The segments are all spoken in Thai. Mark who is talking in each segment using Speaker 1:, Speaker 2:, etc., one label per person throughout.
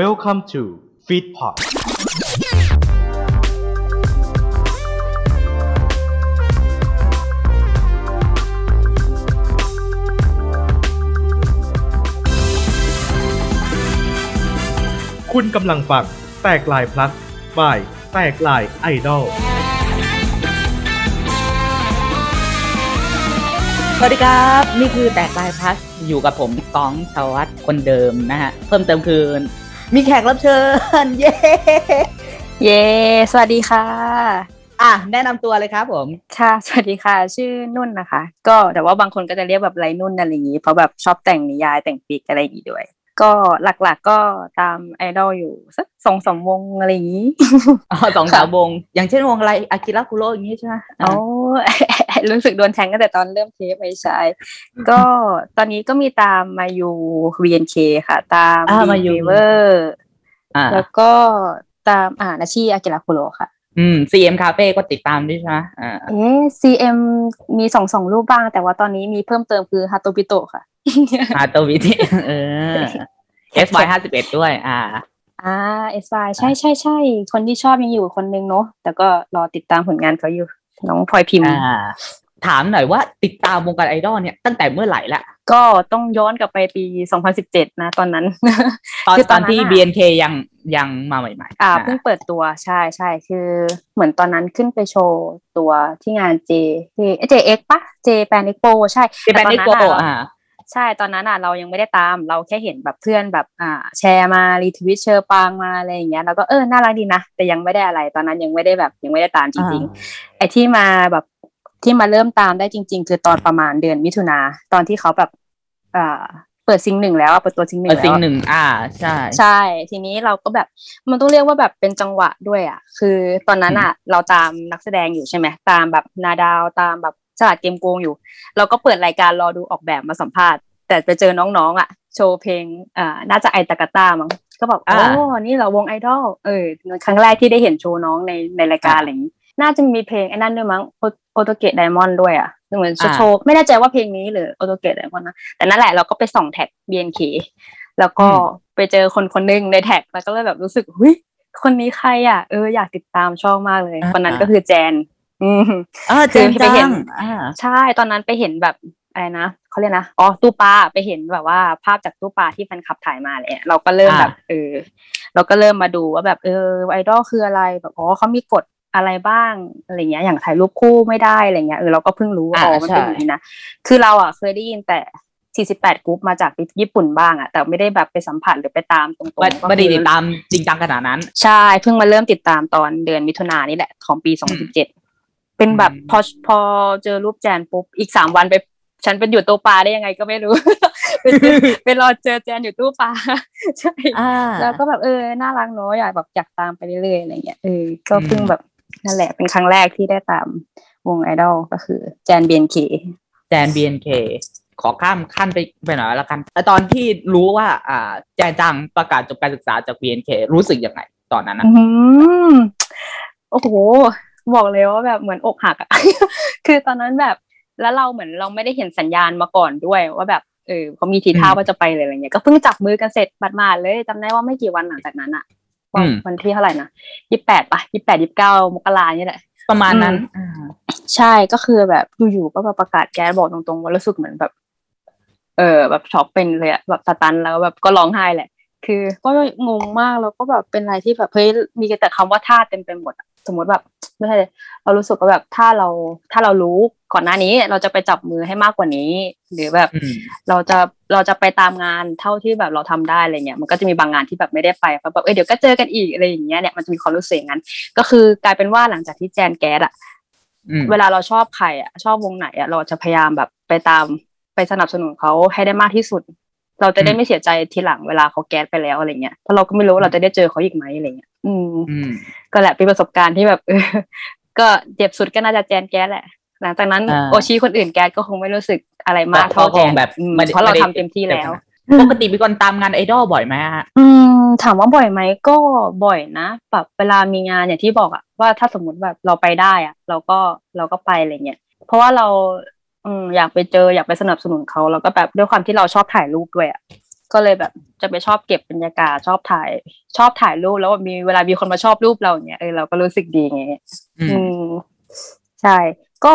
Speaker 1: Welcome to Feedpot คุณกำลังฟังแตกลายพลัสบ่ายแตกลายไอดอล
Speaker 2: สวัสดีครับ นี่คือแตกลายพลัสอยู่กับผมกองชาววัดคนเดิมนะฮะ เพิ่มเติมคือ มีแขกรับเชิญ เย้
Speaker 3: เย้ สวัสดีค่ะ
Speaker 2: อะ แนะนำตัวเลยครับผม
Speaker 3: ค่ะ สวัสดีค่ะ ชื่อนุ่นนะคะ ก็แต่ว่าบางคนก็จะเรียกแบบไรนุ่นอะไรอย่างนี้ เพราะแบบชอบแต่งนิยายแต่งปิกอะไรอย่างนี้ด้วย ก็หลักๆก็ตามไอดอลอยู่สักสองสามวงอะไรอย่างนี้
Speaker 2: อ๋อสองสามวง อย่างเช่นวงอะไรอากิระคุโรอย่างนี้ใช่ไหม
Speaker 3: โอ้รู้สึกโดนแทงตั้งแต่ตอนเริ่มเทปไปใช่ก็ตอนนี้ก็มีตามมาอยู่ VNK ค่ะ ตาม
Speaker 2: อ่ามาอยู่
Speaker 3: เวอร์
Speaker 2: อ่า
Speaker 3: แล้วก็ตามอ่านาชิอากิระคุโรค่ะ
Speaker 2: อืม CM Cafe ก็ติดตามด้วยใช่ไหมอ่า
Speaker 3: เอ๊ะ CM มีสองสองรูปบ้าง แต่ว่าตอนนี้มีเพิ่มเติมคือฮาโตบิโตะค่ะ
Speaker 2: อาโตวิทีเออ SY ห้าสิบเอ็ดด้วย อ่า
Speaker 3: อ่าเอสไใช่ใช่ใช่คนที่ชอบยังอยู่คนนึงเนาะแต่ก็รอติดตามผลงานเขาอยู่ น้องพลอยพิมพ์
Speaker 2: อ่าถามหน่อยว่าติดตามวงการไอดอลเนี่ยตั้งแต่เมื่อไหร่ละ
Speaker 3: ก็ต้องย้อนกลับไปปี 2017 นะ ตอนนั้น
Speaker 2: ตอน
Speaker 3: คือ
Speaker 2: ต
Speaker 3: ต
Speaker 2: อ
Speaker 3: อนนนั้น
Speaker 2: ที่
Speaker 3: อะ
Speaker 2: BNK ยังยังมาใหม่ๆ
Speaker 3: อ่าเพิ่งเปิดตัวใช่ใช่คือเหมือนตอนนั้นขึ้นไปโชว์ตัวที่งานเจเจเจเอ็กปะ Japan Expo ใช่
Speaker 2: เจแปนนิโก
Speaker 3: แต่ตอนนั้นอะ
Speaker 2: อ่า
Speaker 3: ใช่ตอนนั้นอะเรายังไม่ได้ตามเราแค่เห็นแบบเพื่อนแบบอ่าแชร์มา retweet เฌอปรางมาอะไรอย่างเงี้ยแล้วก็เออน่ารักดีนะแต่ยังไม่ได้อะไร ตอนนั้นยังไม่ได้แบบยังไม่ได้ตามจริงๆไอ้ที่มาแบบที่มาเริ่มตามได้จริง ๆ คือตอนประมาณเดือนมิถุนาตอนที่เขาแบบอ่าเปิดซิงหนึ่งแล้วอะเปิดตัวซิงหนึ่
Speaker 2: เออง
Speaker 3: แล้ว
Speaker 2: สิ่ง
Speaker 3: อะ
Speaker 2: หนึ่งอ่าใช่
Speaker 3: ใช่ ทีนี้เราก็แบบมันต้องเรียกว่าแบบเป็นจังหวะด้วยอะ คือตอนนั้นอะ เราตามนักแสดงอยู่ใช่ไหมตามแบบนาดาวตามแบบ ฉลาดเกมโกงอยู่ เราก็เปิดรายการรอดูออกแบบมาสัมภาษณ์ แต่ไปเจอน้องๆอะ โชว์เพลงอ่าน่าจะไอตากาต้ามั้งก็บอก
Speaker 2: อ่า
Speaker 3: โอ้นี่เหราวงไอดอลเออครั้งแรกที่ได้เห็นโชว์น้องในในรายการอะไรอย่างนี้น่าจะมีเพลงไอ้นั่นด้วยมั้งโอโตเกะไดมอนด์ด้วยอะเหมือนจะโชว์ไม่แน่ใจว่าเพลงนี้หรือโอโตเกะไดมอนด์นะแต่นั่นแหละเราก็ไปส่องแท็ก BNK แล้วก็
Speaker 2: อืม
Speaker 3: ไปเจอคนคนหนึงในแท็กแล้วก็เลยแบบรู้สึกหุยคนนี้ใครอะเอออยากติดตามชอบมากเลย
Speaker 2: อ่า
Speaker 3: คนนั้นก็คือแจน อืม
Speaker 2: อ่า
Speaker 3: คื
Speaker 2: เจ
Speaker 3: อนไป
Speaker 2: จั
Speaker 3: เห็น
Speaker 2: งอ่า
Speaker 3: ใช่ตอนนั้นไปเห็นแบบอะไรนะเขาเรียกนะอ๋อตู้ปลาไปเห็นแบบว่าภาพจากตู้ปลาที่แฟนคลับถ่ายมาเลยเราก็เริ่ม
Speaker 2: อ่า
Speaker 3: แบบเออเราก็เริ่มมาดูว่าแบบเออไอดอลคืออะไรแบบอ๋อเขามีกฎอะไรบ้างอะไรเงี้ยอย่างถ่ายรูปคู่ไม่ได้อะไรเงี้ยเออเราก็เพิ่งรู้ว่าอ๋อมันเป็นอย่างนี้นะคือเราอะเคยได้ยินแต่48กรุ๊ปมาจากญี่ปุ่นบ้างอะแต่ไม่ได้แบบไปสัมผัสหรือไปตามตรงๆ
Speaker 2: ไม่
Speaker 3: ก็
Speaker 2: ไม่ได้
Speaker 3: คือ
Speaker 2: ติดตามจริงจังขนาดนั้น
Speaker 3: ใช่เพิ่งมาเริ่มติดตามตอนเดือนมิถุนายนนี่แหละของปี 2017 เป็นแบบ
Speaker 2: อืม
Speaker 3: พอพอเจอรูปแจนปุ๊บอีกสามวันไป ฉันเป็นอยู่ตู้ปลาได้ยังไงก็ไม่รู้ไปเจอไปรอเจอแจนอยู่ตู้ปลาใช่
Speaker 2: อ่า
Speaker 3: แล้วก็แบบเออน่ารักเนอะอยากแบบอยากตามไปเรื่อยๆอะไรเงี้ยเออก็เพิ่ง
Speaker 2: อืม
Speaker 3: แบบนั่นแหละเป็นครั้งแรกที่ได้ตามวงไอดอลก็คือแจนเบียนเค
Speaker 2: แจน BNK ขอข้ามขั้นไปไปหน่อยแล้วกันแต่ตอนที่รู้ว่า อ่า แจนจังประกาศจบการศึกษาจาก BNK รู้สึกยังไงตอนนั้นนะ
Speaker 3: อืมโอ้โห บอกเลยว่าแบบเหมือนอกหักอะคือตอนนั้นแบบแล้วเราเหมือนเราไม่ได้เห็นสัญญาณมาก่อนด้วยว่าแบบเออเขามีทีท่าว่าจะไปเลยอะไรเงี้ยก็เพิ่งจับมือกันเสร็จบัดมาดเลยจำได้ว่าไม่กี่วันหลังจากนั้นอะวันวันที่เท่าไหร่นะยี่แปดปะยี่แปดยี่เก้ามกราเนี่ยแหละ
Speaker 2: ประมาณนั้น
Speaker 3: อืมใช่ก็คือแบบอยู่ๆก็มาประกาศแก๊สบอกตรงๆว่ารู้สึกเหมือนแบบ เออแบบช็อกเป็นเลยอะแบบสตันแล้วแบบก็ร้องไห้แหละ คือก็งงมากแล้วก็แบบเป็นอะไรที่แบบเฮ้ยมีแต่คำว่าท่าเต็มไปหมดอะสมมติแบบ ไม่ใช่เลยเรารู้สึกว่าแบบถ้าเราถ้าเรารู้ก่อนหน้านี้เราจะไปจับมือให้มากกว่านี้ หรือแบบ
Speaker 2: อืม
Speaker 3: เราจะเราจะไปตามงานเท่าที่แบบเราทำได้อะไรเงี้ยมันก็จะมีบางงานที่แบบไม่ได้ไปเพราะแบบเออเดี๋ยวก็เจอกันอีกอะไรอย่างเงี้ยเนี่ยมันจะมีความรู้สึกอย่างนั้น ก็คือกลายเป็นว่าหลังจากที่แจนแก๊สอะ
Speaker 2: อืม
Speaker 3: เวลาเราชอบใครอะชอบวงไหนอะเราจะพยายามแบบไปตามไปสนับสนุนเขาให้ได้มากที่สุด เราจะได้
Speaker 2: อืม
Speaker 3: ไม่เสียใจทีหลังเวลาเขาแก๊สไปแล้วอะไรเงี้ยเพราะเราก็ไม่รู้ว่าเราจะได้เจอเขาอีกไหมอะไรเงี้ยอืม
Speaker 2: อืม
Speaker 3: ก็แหละเป็นประสบการณ์ที่แบบเออก็เจ็บสุดก็น่าจะแจนแก๊สแหละ หลังจากนั้น
Speaker 2: อ่า
Speaker 3: โอชีคนอื่นแก๊สก็คงไม่รู้สึกอะไรมากเท่า
Speaker 2: ก็
Speaker 3: แจ
Speaker 2: คง
Speaker 3: น
Speaker 2: แบบ
Speaker 3: อืม
Speaker 2: ไม่ได้
Speaker 3: เพราะเรา
Speaker 2: ไม่ได้
Speaker 3: ทำเต็มที่แล้ว
Speaker 2: ปกติเป็นคนตามงานไอดอลบ่อยไหมฮะ
Speaker 3: อืม ถามว่าบ่อยไหมก็บ่อยนะแบบเวลามีงานอย่างที่บอกอะว่าถ้าสมมติแบบเราไปได้อะเราก็เราก็ไปอะไรเงี้ยเพราะว่าเรา อืมอยากไปเจออยากไปสนับสนุนเขาแล้วก็แบบด้วยความที่เราชอบถ่ายรูปด้วยอะก็เลยแบบจะไปชอบเก็บบรรยากาศชอบถ่าย ชอบถ่ายรูปแล้วมีเวลามีคนมาชอบรูปเราเนี่ยเออเราก็รู้สึกดีไง
Speaker 2: อื
Speaker 3: อื
Speaker 2: ม
Speaker 3: มใช่ ก็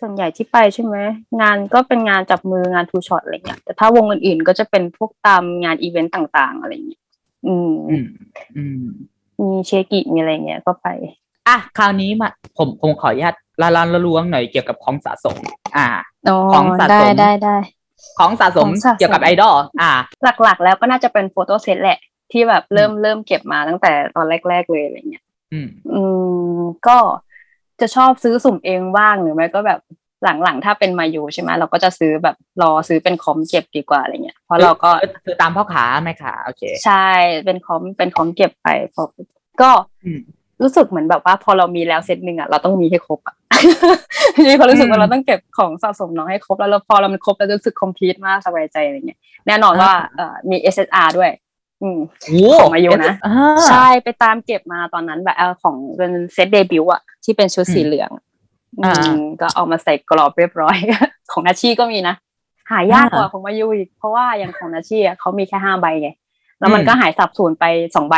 Speaker 3: ส่วนใหญ่ที่ไปใช่ไหมงานก็เป็นงานจับมืองานทูช็อตอะไรเงี้ยแต่ถ้าวงอื่นๆก็จะเป็นพวกตามงานอีเวนต์ต่าง ๆ อะไรเงี้ยอืม
Speaker 2: อืมอืม
Speaker 3: มีเชกิมีอะไรเงี้ยก็ไป
Speaker 2: อะคราวนี้มาผมผมขออนุญาต ละลานละล้วงหน่อยเกี่ยวกับของสะสม อ่า
Speaker 3: อ๋อ
Speaker 2: ของสะสม
Speaker 3: ได้ได้ได้
Speaker 2: ของสะสม
Speaker 3: ของสะสม
Speaker 2: เกี่ยวกับไอดอลอ่า
Speaker 3: หลักๆ แล้วก็น่าจะเป็นโฟโต้เซตแหละ ที่แบบเริ่มเริ่มเก็บมาตั้งแต่ตอนแรก ๆ เลยอะไรเงี้ย
Speaker 2: อืม
Speaker 3: อืมก็จะชอบซื้อสุ่มเองบ้างหรือไม่ก็แบบหลังๆ ถ้าเป็นมาอยู่ใช่ไหมเราก็จะซื้อแบบรอซื้อเป็นคอมเก็บดีกว่าอะไรเงี้ยเพราะเราก็
Speaker 2: คือตามพ่อค้าแม่ค้าโอเค
Speaker 3: ใช่เป็นคอมเป็นคอมเก็บไปพอก็
Speaker 2: อืม
Speaker 3: รู้สึกเหมือนแบบว่า พอเรามีแล้วเซตหนึ่งอะเราต้องมีให้ครบอะมีความรู้สึก
Speaker 2: อื
Speaker 3: ว่ามเราต้องเก็บของสะสมน้องให้ครบแล้วเราพอเรามันครบเราจะรู้สึกคอมพลีทมากสบายใจอะไรเงี้ยแน่นอนว่าเอ่อมี SSR ด้วย อืม
Speaker 2: โอ้
Speaker 3: ของอายุนะ
Speaker 2: อ่า
Speaker 3: ใช่ไปตามเก็บมาตอนนั้นแบบเอาของเป็นเซตเดบิวต์อะที่เป็นชุดสีเหลือง
Speaker 2: อ่า
Speaker 3: อืมก็เอามาใส่กรอบเรียบร้อย ของนาชีก็มีนะหายากกว่าของมายุอีกเพราะว่าอย่างของนาชีอะเขามีแค่ห้าใบไงแล้วมัน
Speaker 2: อืม
Speaker 3: ก็หายสับสูญไปสองใบ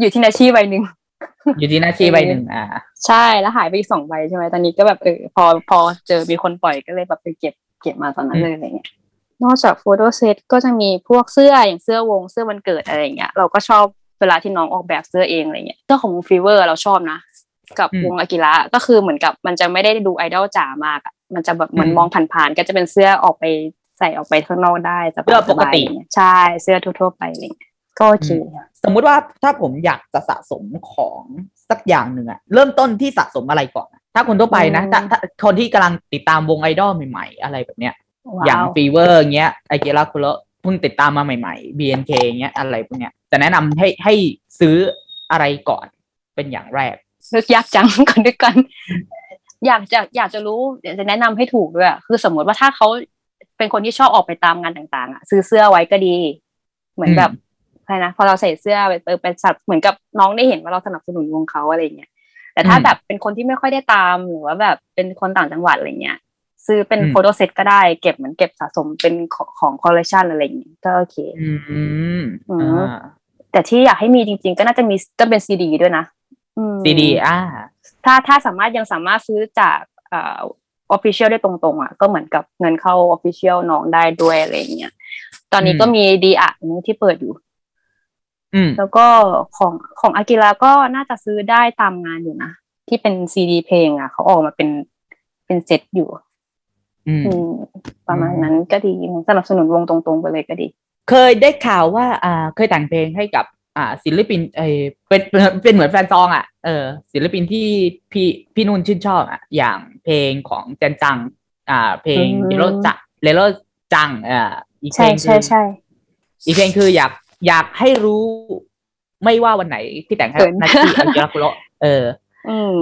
Speaker 3: อยู่ที่นาชีใบหนึ่ง
Speaker 2: อยู่ที่หน้าที่ใบหนึ่งอ่า
Speaker 3: ใช่แล้วหายไปอีกสองใบใช่ไหมตอนนี้ก็แบบเออพอพอเจอมีคนปล่อยก็เลยแบบไปเก็บเก็บมาตอนนั้นเลยอะไรเงี้ยนอกจากโฟโต้เซตก็จะมีพวกเสื้ออย่างเสื้อวงเสื้อวันเกิดอะไรเงี้ยเราก็ชอบเวลาที่น้องออกแบบเสื้อเองอะไรเงี้ยเสื้อของฟีเวอร์เราชอบนะ กับ
Speaker 2: อืม
Speaker 3: วงอากิระก็คือเหมือนกับมันจะไม่ได้ดูไอดอลจ๋ามากอะมันจะแบบเหมัน
Speaker 2: อืม
Speaker 3: มองผ่านๆก็จะเป็นเสื้อออกไปใส่ออกไปข้างนอกได้สบายๆ
Speaker 2: เสื้อปกติ
Speaker 3: อะไรเงี้ยใช่เสื้อทั่วๆไปอะไรเลย ก็โอเค
Speaker 2: สมมุติว่าถ้าผมอยากจะสะสมของสักอย่างหนึ่งอะเริ่มต้นที่สะสมอะไรก่อนอะถ้าคนทั่วไปนะ
Speaker 3: อืม
Speaker 2: ถ้าถ้าคนที่กำลังติดตามวงไอดอลใหม่ๆ อะไรแบบเนี้ย
Speaker 3: ว้าว
Speaker 2: อย่างฟีเวอร์เงี้ยไอเกราคุโรเพิ่งติดตามมาใหม่ๆ BNK เงี้ยอะไรพวกเนี้ยจะแนะนำให้ให้ซื้ออะไรก่อนเป็นอย่างแรก
Speaker 3: นึกยากจังก่อนด้วยกัน อยากจะอยากจะรู้เดี๋ยวจะแนะนำให้ถูกด้วยอะคือสมมติว่าถ้าเขาเป็นคนที่ชอบออกไปตามงานต่าง ๆ อะ ซื้อเสื้อไว้ก็ดี เหมือน
Speaker 2: อืม
Speaker 3: แบบ อะไรนะพอเราใส่เสื้อไปเออเป็นสัตว์เหมือนกับน้องได้เห็นว่าเราสนับสนุนวงเขาอะไรอย่างเงี้ยแต่ถ้าแบบเป็นคนที่ไม่ค่อยได้ตามหรือว่าแบบเป็นคนต่างจังหวัดอะไรเงี้ยซื้อเป็น photoset ก็ได้เก็บเหมือนเก็บสะสมเป็นของของคอลเลคชันอะไรอย่างเงี้ยก็โอเค
Speaker 2: อืม
Speaker 3: อืม
Speaker 2: อ่า
Speaker 3: แต่ที่อยากให้มีจริง ๆ ก็น่าจะมีก็เป็นซีดีด้วยนะอืม
Speaker 2: ซีดีอ่า
Speaker 3: ถ้าถ้าสามารถยังสามารถซื้อจากเอ่อ official ได้ตรงๆอะก็เหมือนกับเงินเข้า official น้องได้ด้วยอะไรอย่างเงี้ยตอนนี้
Speaker 2: อืม
Speaker 3: ก็มีดีอะที่เปิดอยู่
Speaker 2: อืม
Speaker 3: แล้วก็ของของอากิระก็น่าจะซื้อได้ตามงานอยู่นะ ที่เป็นซีดีเพลง อะ เขาออกมาเป็นเป็นเซตอยู่
Speaker 2: อืม
Speaker 3: อืมประมาณ
Speaker 2: อืม
Speaker 3: นั้นก็ดีสนับสนุนวงตรงๆไปเลยก็ดี
Speaker 2: เคยได้ข่าวว่าอ่าเคยแต่งเพลงให้กับอ่าศิลปินเออเป็นเป็นเป็นเหมือนแฟนซองอะเออศิลปินที่พี่พี่นุ่นชื่นชอบอะอย่างเพลงของเจนจัง อ่า เพลง
Speaker 3: อืม
Speaker 2: เลโลจังเลโลจังอ่าอีกเพล
Speaker 3: ใช่
Speaker 2: งคื
Speaker 3: ใช่
Speaker 2: อ
Speaker 3: ใช่
Speaker 2: อีกเพลงคืออยาก อยากให้รู้ไม่ว่าวันไหนที่แต่งให้
Speaker 3: เขิน
Speaker 2: นาทีอากิระคุโระเออ
Speaker 3: อืม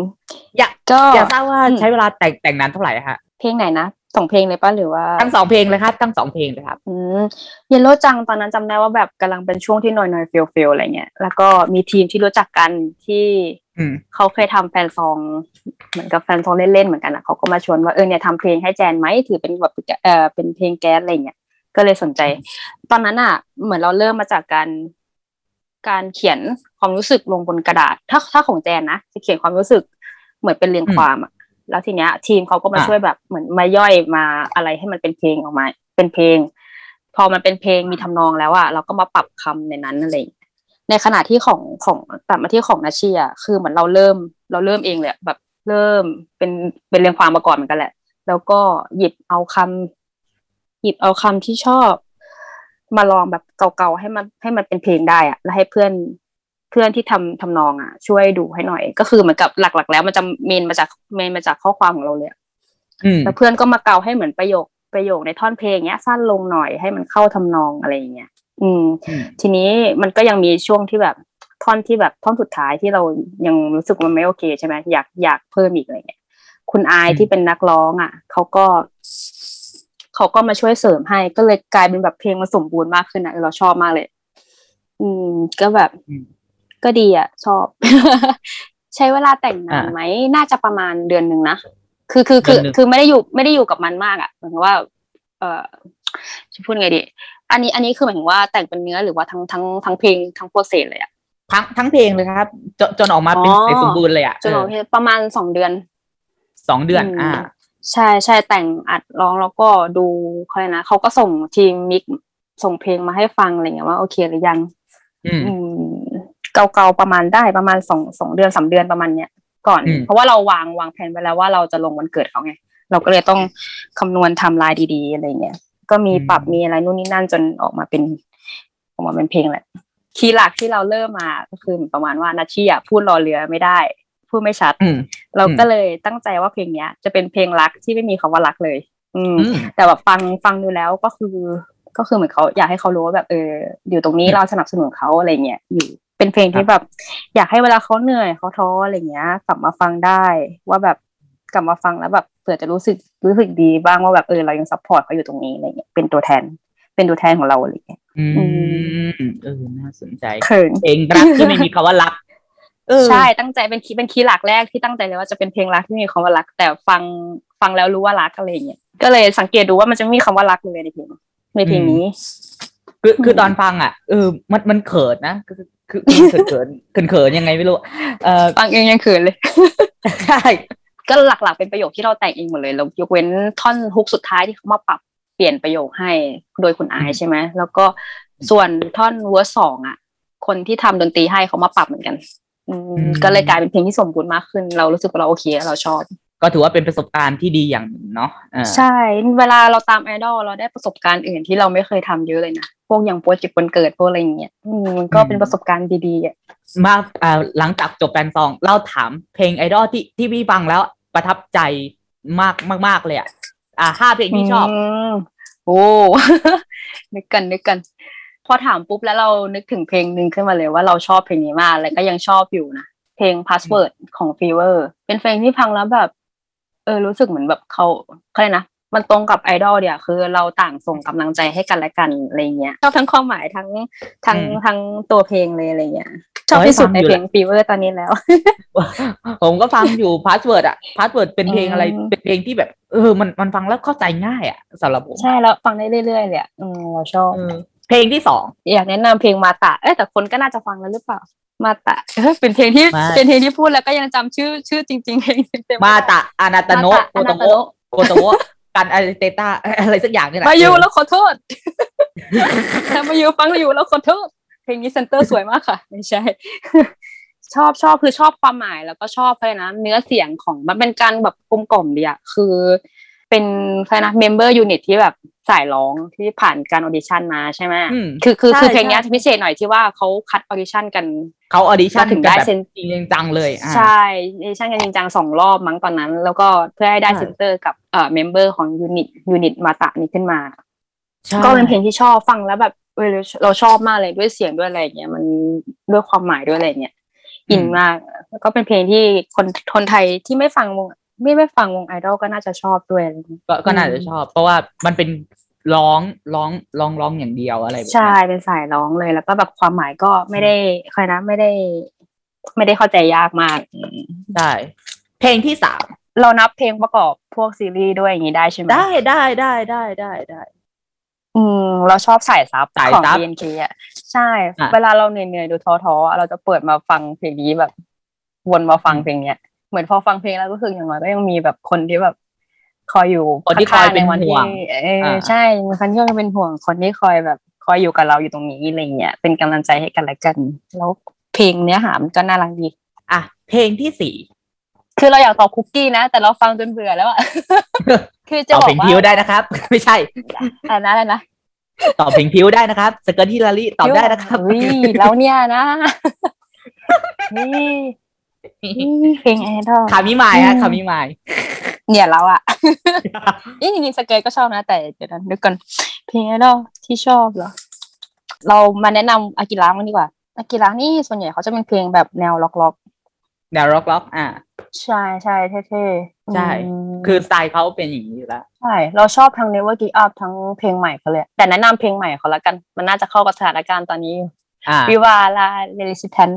Speaker 2: อยาก
Speaker 3: ก็
Speaker 2: อยากทราบว่า
Speaker 3: อืม
Speaker 2: ใช้เวลาแต่งแต่งนานเท่าไหร่ฮะ
Speaker 3: เพลงไหนนะสองเพลงเลยป่ะหรือว่า
Speaker 2: ทั้งสองเพลงเลยครับทั้งสองเพลงเลยครับ
Speaker 3: อืมเยลโลจังตอนนั้นจำได้ว่าแบบกำลังเป็นช่วงที่นอยนอยเฟลเฟลอะไรเงี้ยแล้วก็มีทีมที่รู้จักกันที่
Speaker 2: อืม
Speaker 3: เขาเคยทำแฟนซอง เหมือนกับแฟนซองเล่นๆเหมือนกันอะเขาก็มาชวนว่าเออเนี่ยทำเพลงให้แจนไหมถือเป็นแบบเออเป็นเพลงแก๊สอะไรเงี้ย ก็เลยสนใจ ตอนนั้นอะ เหมือนเราเริ่มมาจากการการเขียนความรู้สึกลงบนกระดาษ ถ้าถ้าของแจนนะจะเขียนความรู้สึกเหมือนเป็นเรียง
Speaker 2: อืม
Speaker 3: ความอะแล้วทีเนี้ย ทีมเขาก็มา
Speaker 2: อ่า
Speaker 3: ช่วยแบบเหมือนมาย่อยมาอะไรให้มันเป็นเพลงออกมา เป็นเพลง พอมันเป็นเพลงมีทำนองแล้วอะเราก็มาปรับคำในนั้นอะไรอย่างเงี้ยในขณะที่ของของตัดมาที่ของนาชีอะคือเหมือนเราเริ่ม เราเริ่มเองเลยอะแบบเริ่มเป็นเป็นเรียงความมาก่อนเหมือนกันแหละ แล้วก็หยิบเอาคำ หยิบเอาคำที่ชอบ มาลองแบบเก่าๆให้มันให้มันเป็นเพลงได้อะแล้วให้เพื่อนเพื่อนที่ทำทำนองอะ ช่วยดูให้หน่อย ก็คือเหมือนกับหลักๆ แล้วมันจะเมนมาจากเมนมาจากข้อความของเราเลยอะ
Speaker 2: อืม
Speaker 3: แล้วเพื่อนก็มาเกาให้เหมือนประโยคประโยคในท่อนเพลงเนี้ย สั้นลงหน่อยให้มันเข้าทำนองอะไรอย่างเงี้ยอืม
Speaker 2: อืม
Speaker 3: ทีนี้มันก็ยังมีช่วงที่แบบท่อนที่แบบท่อนสุดท้ายที่เรายังรู้สึกว่ามันไม่โอเคใช่ไหมอยากอยากเพิ่มอีกอะไรเงี้ยคุณอายที่เป็นนักร้องอะเขาก็ เขาก็มาช่วยเสริมให้ก็เลยกลายเป็นแบบเพลงมันสมบูรณ์มากขึ้นนะเออเราชอบมากเลย อืม ก็แบบ
Speaker 2: อืม
Speaker 3: ก็ดีอะ ชอบ ใช้เวลาแต่งนานไหมน่าจะประมาณเดือนหนึ่งนะคือคือคือ
Speaker 2: เดือนหนึ่ง
Speaker 3: คือไม่ได้อยู่ไม่ได้อยู่กับมันมากอะเหมือนกับว่า เออจะพูดไงดี อันนี้อันนี้คือหมายถึงว่าแต่งเป็นเนื้อหรือว่าทั้งทั้งทั้งเพลงทั้งโปรเซสเลยอะ
Speaker 2: ทั้งทั้งเพลงเลยครับ จนจนออกมาเป็น
Speaker 3: อ๋อ
Speaker 2: เสร็จสมบูรณ์เลยอะ
Speaker 3: จนออก
Speaker 2: เออ
Speaker 3: ประมาณสองเดือน
Speaker 2: สองเดือน
Speaker 3: อืม
Speaker 2: อ่า
Speaker 3: ใช่ใช่แต่งอัดร้องแล้วก็ดูเขาเลยกนะเขาก็ส่งทีมมิกส่งเพลงมาให้ฟังอะไรเงี้ยว่าโอเคหรือยัง
Speaker 2: อืม
Speaker 3: อืมเก่าๆประมาณได้ประมาณสองสองเดือนสามเดือนประมาณเนี้ยก่อน
Speaker 2: อืม
Speaker 3: เพราะว่าเราวางวางแผนไว้แล้วว่าเราจะลงวันเกิดเขาไง เราก็เลยต้องคำนวณไทำลายดีๆอะไรเงี้ยก็มีปรับมีอะไรนู่นนี่นั่นจนออกมาเป็น ออกมาเป็นเพลงแหละคีย์หลักที่เราเริ่มมาก็คือประมาณว่านาชีอะพูดรอเรือไม่ได้ พูดไม่ชัด
Speaker 2: อืม
Speaker 3: เราก็เลยตั้งใจว่าเพลงเนี้ย จะเป็นเพลงรักที่ไม่มีคำว่ารักเลยอืม
Speaker 2: อืม
Speaker 3: แต่แบบฟังฟังดูแล้วก็คือ ก็คือเหมือนเขาอยากให้เขารู้ว่าแบบเอออยู่ตรงนี้
Speaker 2: อืม
Speaker 3: เราสนับสนุนเขาอะไรเงี้ยอยู่เป็นเพลงที่แบบ อยากให้เวลาเขาเหนื่อยเขาท้ออะไรเงี้ย กลับมาฟังได้ว่าแบบกลับมาฟังแล้วแบบเผื่อจะรู้สึกรู้สึกดีบ้างว่าแบบเออเรายัง support เขาอยู่ตรงนี้อะไรเงี้ยเป็นตัวแทน เป็นตัวแทนของเราอะไรเงี้ย
Speaker 2: อื
Speaker 3: อื
Speaker 2: มเออน่าสนใจ
Speaker 3: เขิน
Speaker 2: เพลงรักที่ไม่มีคำว่ารักเออ
Speaker 3: ใช่ตั้งใจเป็น key เป็น key หลักแรกที่ตั้งใจเลยว่าจะเป็นเพลงรักที่มีคำว่ารัก แต่ฟังฟังแล้วรู้ว่ารักอะไรเงี้ยก็เลยสังเกตดูว่ามันจะไม่มีคำว่ารักเลยในเพลงในเพลงนี้
Speaker 2: คือคือตอนฟังอะเออมันมันเขินนะคือคือคือเขินเขินเขินเขินยังไงไม่รู้เออ
Speaker 3: ฟังเองยังเขินเลย
Speaker 2: ใช่
Speaker 3: ก็หลักๆเป็นประโยคที่เราแต่งเองหมดเลยเรายกเว้นท่อนฮุกสุดท้ายที่เขามาปรับเปลี่ยนประโยคให้โดยคุณอายใช่ไหมแล้วก็ส่วนท่อนเวอร์สสองอะ คนที่ทำดนตรีให้เขามาปรับเหมือนกันอืม ก็เลยกลายเป็นเพลงที่สมบูรณ์มากขึ้น เรารู้สึกว่าเราโอเคเราชอบ
Speaker 2: ก็ถือว่าเป็นประสบการณ์ที่ดีอย่างหนึ่งเนาะเออ
Speaker 3: ใช่ เวลาเราตามไอดอลเราได้ประสบการณ์อื่นที่เราไม่เคยทำเยอะเลยนะพวกอย่างโปรเจกต์วันเกิดพวกอะไรอย่างเงี้ยอืมมันก็เป็นประสบการณ์ดีๆอะ
Speaker 2: มาอ่าหลังจากจบแฟนซองเราถามเพลงไอดอลที่ที่พี่ฟังแล้วประทับใจมากมากมากเลยอะอ่าห้าเพลงที่ชอบ
Speaker 3: มโอ้นึกกันนึกกัน พอถามปุ๊บแล้วเรานึกถึงเพลงหนึ่งขึ้นมาเลยว่าเราชอบเพลงนี้มากแล้วก็ยังชอบอยู่นะเพลง Password ของ Fever เป็นเพลงที่ฟังแล้วแบบ เออรู้สึกเหมือนแบบเขาเขาเรียกนะมันตรงกับไอดอลเดียคือเราต่างส่งกำลังใจให้กันและกันอะไรเงี้ยชอบทั้งความหมายทั้งทั้ง
Speaker 2: อืม
Speaker 3: ทั้งตัวเพลงเลยอะไรเงี้ยชอบที่สุดในเพลง Fever ตอนนี้แล้ว
Speaker 2: ผมก็ฟังอยู่ Password อะ Password เป็นเพลงอะไร
Speaker 3: อืม
Speaker 2: เป็นเพลงที่แบบเออมันมันฟังแล้วเข้าใจง่ายอะสำหรับผม
Speaker 3: ใช่แล้วฟังได้เรื่อยๆเลยอะอืมเราชอบ
Speaker 2: เออเพลงที่สอง
Speaker 3: อยากแนะนำเพลงมาตะเอ้ยแต่คนก็น่าจะฟังแล้วหรือเปล่า มาตะเอ้ยเป็นเพลงที่
Speaker 2: มา
Speaker 3: เป็นเพลงที่พูดแล้วก็ยังจำชื่อชื่อจริง ๆเพลงเต็มๆไมา
Speaker 2: ตะอานาตาโนะ
Speaker 3: มา
Speaker 2: โก
Speaker 3: ตะ
Speaker 2: โต
Speaker 3: อานาตาโนะ
Speaker 2: โกโกโตะกันอะไรเตต้าอะไรสักอย่างนี่แหละ
Speaker 3: มาอยู่
Speaker 2: เออ
Speaker 3: แล้วขอโทษถ้ามาอยู่ฟังอยู่แล้วขอโทษเพลงนี้เซนเตอร์สวยมากค่ะ ไม่ใช่ ชอบชอบคือชอบความหมายแล้วก็ชอบอะไรนะเนื้อเสียงของมันเป็นการแบบกลมกล่อมดีอะคือเป็นอะไรนะ member unit ที่แบบ สายร้องที่ผ่านการ audition มาใช่ไหม
Speaker 2: อืม
Speaker 3: คือคือ
Speaker 2: ใช่
Speaker 3: คือเพลงเนี้ย
Speaker 2: ใช่
Speaker 3: พิเศษหน่อยที่ว่าเขาคัด audition กัน
Speaker 2: เขา audition
Speaker 3: ก็ถึง
Speaker 2: กัน
Speaker 3: ได้
Speaker 2: แบบ
Speaker 3: เซ็น
Speaker 2: จริงจังเลยอะ
Speaker 3: ใช่ audition กันจริงจังสองรอบมั้งตอนนั้น แล้วก็เพื่อให้ได้
Speaker 2: ใช่
Speaker 3: center กับเอ่อ member ของ unit unit また นี้ขึ้นมา
Speaker 2: ใช่
Speaker 3: ก็เป็นเพลงที่ชอบฟังแล้วแบบเออเราเราชอบมากเลยด้วยเสียงด้วยอะไรอย่างเงี้ยมันด้วยความหมายด้วยอะไรอย่างเงี้ย in มากแล้วก็เป็นเพลงที่คนคนไทยที่ไม่ฟังวง ไม่ไม่ฟังวงไอดอลก็น่าจะชอบด้วยอะไรอย่างเงี้ย
Speaker 2: ก็ก็น่า
Speaker 3: อืม
Speaker 2: จะชอบ เพราะว่ามันเป็นร้องร้องร้องร้องอย่างเดียวอะไรแบบ
Speaker 3: ใช่
Speaker 2: นั้น
Speaker 3: เป็นสายร้องเลยแล้วก็แบบความหมายก็ไม่ได้ใครนะไม่ได้ ไม่ได้เข้าใจยากมากอืม
Speaker 2: ได้เพลงที่สาม
Speaker 3: เรานับเพลงประกอบพวกซีรีส์ด้วยอย่างนี้ได้ใช่ไหม
Speaker 2: ได้ได้ได้ได้ได้ได้
Speaker 3: อืมเราชอบสายซับ
Speaker 2: สาย
Speaker 3: ของ
Speaker 2: ซับ
Speaker 3: BNK อะใช่
Speaker 2: อะ
Speaker 3: เวลาเราเหนื่อยๆดูท้อๆเราจะเปิดมาฟังเพลงนี้แบบ วนมาฟัง
Speaker 2: อืม
Speaker 3: เพลงเนี้ย เหมือนพอฟังเพลงแล้วก็คืออย่างน้อยก็ยังมีแบบคนที่แบบคอยอยู่
Speaker 2: คนที่คอย
Speaker 3: ข้างๆ
Speaker 2: เป็น
Speaker 3: ในวัน
Speaker 2: ห่วง
Speaker 3: ที่เออ
Speaker 2: อ่า
Speaker 3: ใช่มีคนที่คอยเป็นห่วงคนที่คอยแบบคอยอยู่กับเราอยู่ตรงนี้อะไรเงี้ยเป็นกำลังใจให้กันและกัน แล้วเพลงเนื้อหามันก็น่ารักดี
Speaker 2: อะเพลงที่สี่
Speaker 3: คือเราอยากตอบคุกกี้นะ แต่เราฟังจนเบื่อแล้วอะคือจะ
Speaker 2: ตอบ
Speaker 3: บอ
Speaker 2: เพล
Speaker 3: ก
Speaker 2: ง
Speaker 3: ว่า
Speaker 2: พิวได้นะครับ ไม่ใช่
Speaker 3: อะไรนะอะไรนะ
Speaker 2: ตอบเพลงพิวได้นะครับสเกิร์ตฮิลลารีตอบได้นะครับ
Speaker 3: วิแล้วเนี่ยนะนี่นี่ เพลงไอดอล
Speaker 2: คามิมายฮะ
Speaker 3: อืม
Speaker 2: คามิมาย
Speaker 3: เนี่ยเราอะนี่จริงๆสเกตก็ชอบนะ แต่เดี๋ยวนะนึกก่อนเพลงไอดอลที่ชอบเหรอ เรามาแนะนำอากิระมันดีกว่าอากิระนี่ส่วนใหญ่เขาจะเป็นเพลงแบบแนวล็อก
Speaker 2: แนวร็อกร็อกอะ
Speaker 3: ๆใช่ใช่เท่ๆ
Speaker 2: ใช่
Speaker 3: ม
Speaker 2: คือสไตล์เขาเป็นอย่างนี้อยู่แล้ว
Speaker 3: ใช่ เราชอบทั้ง Never Give Up ทั้งเพลงใหม่เขาเลย แต่แนะนำเพลงใหม่เขาละกัน มันน่าจะเข้ากับสถานการณ์ตอนนี้อยู่
Speaker 2: อ่า
Speaker 3: วิวาลาเรลิซิแทน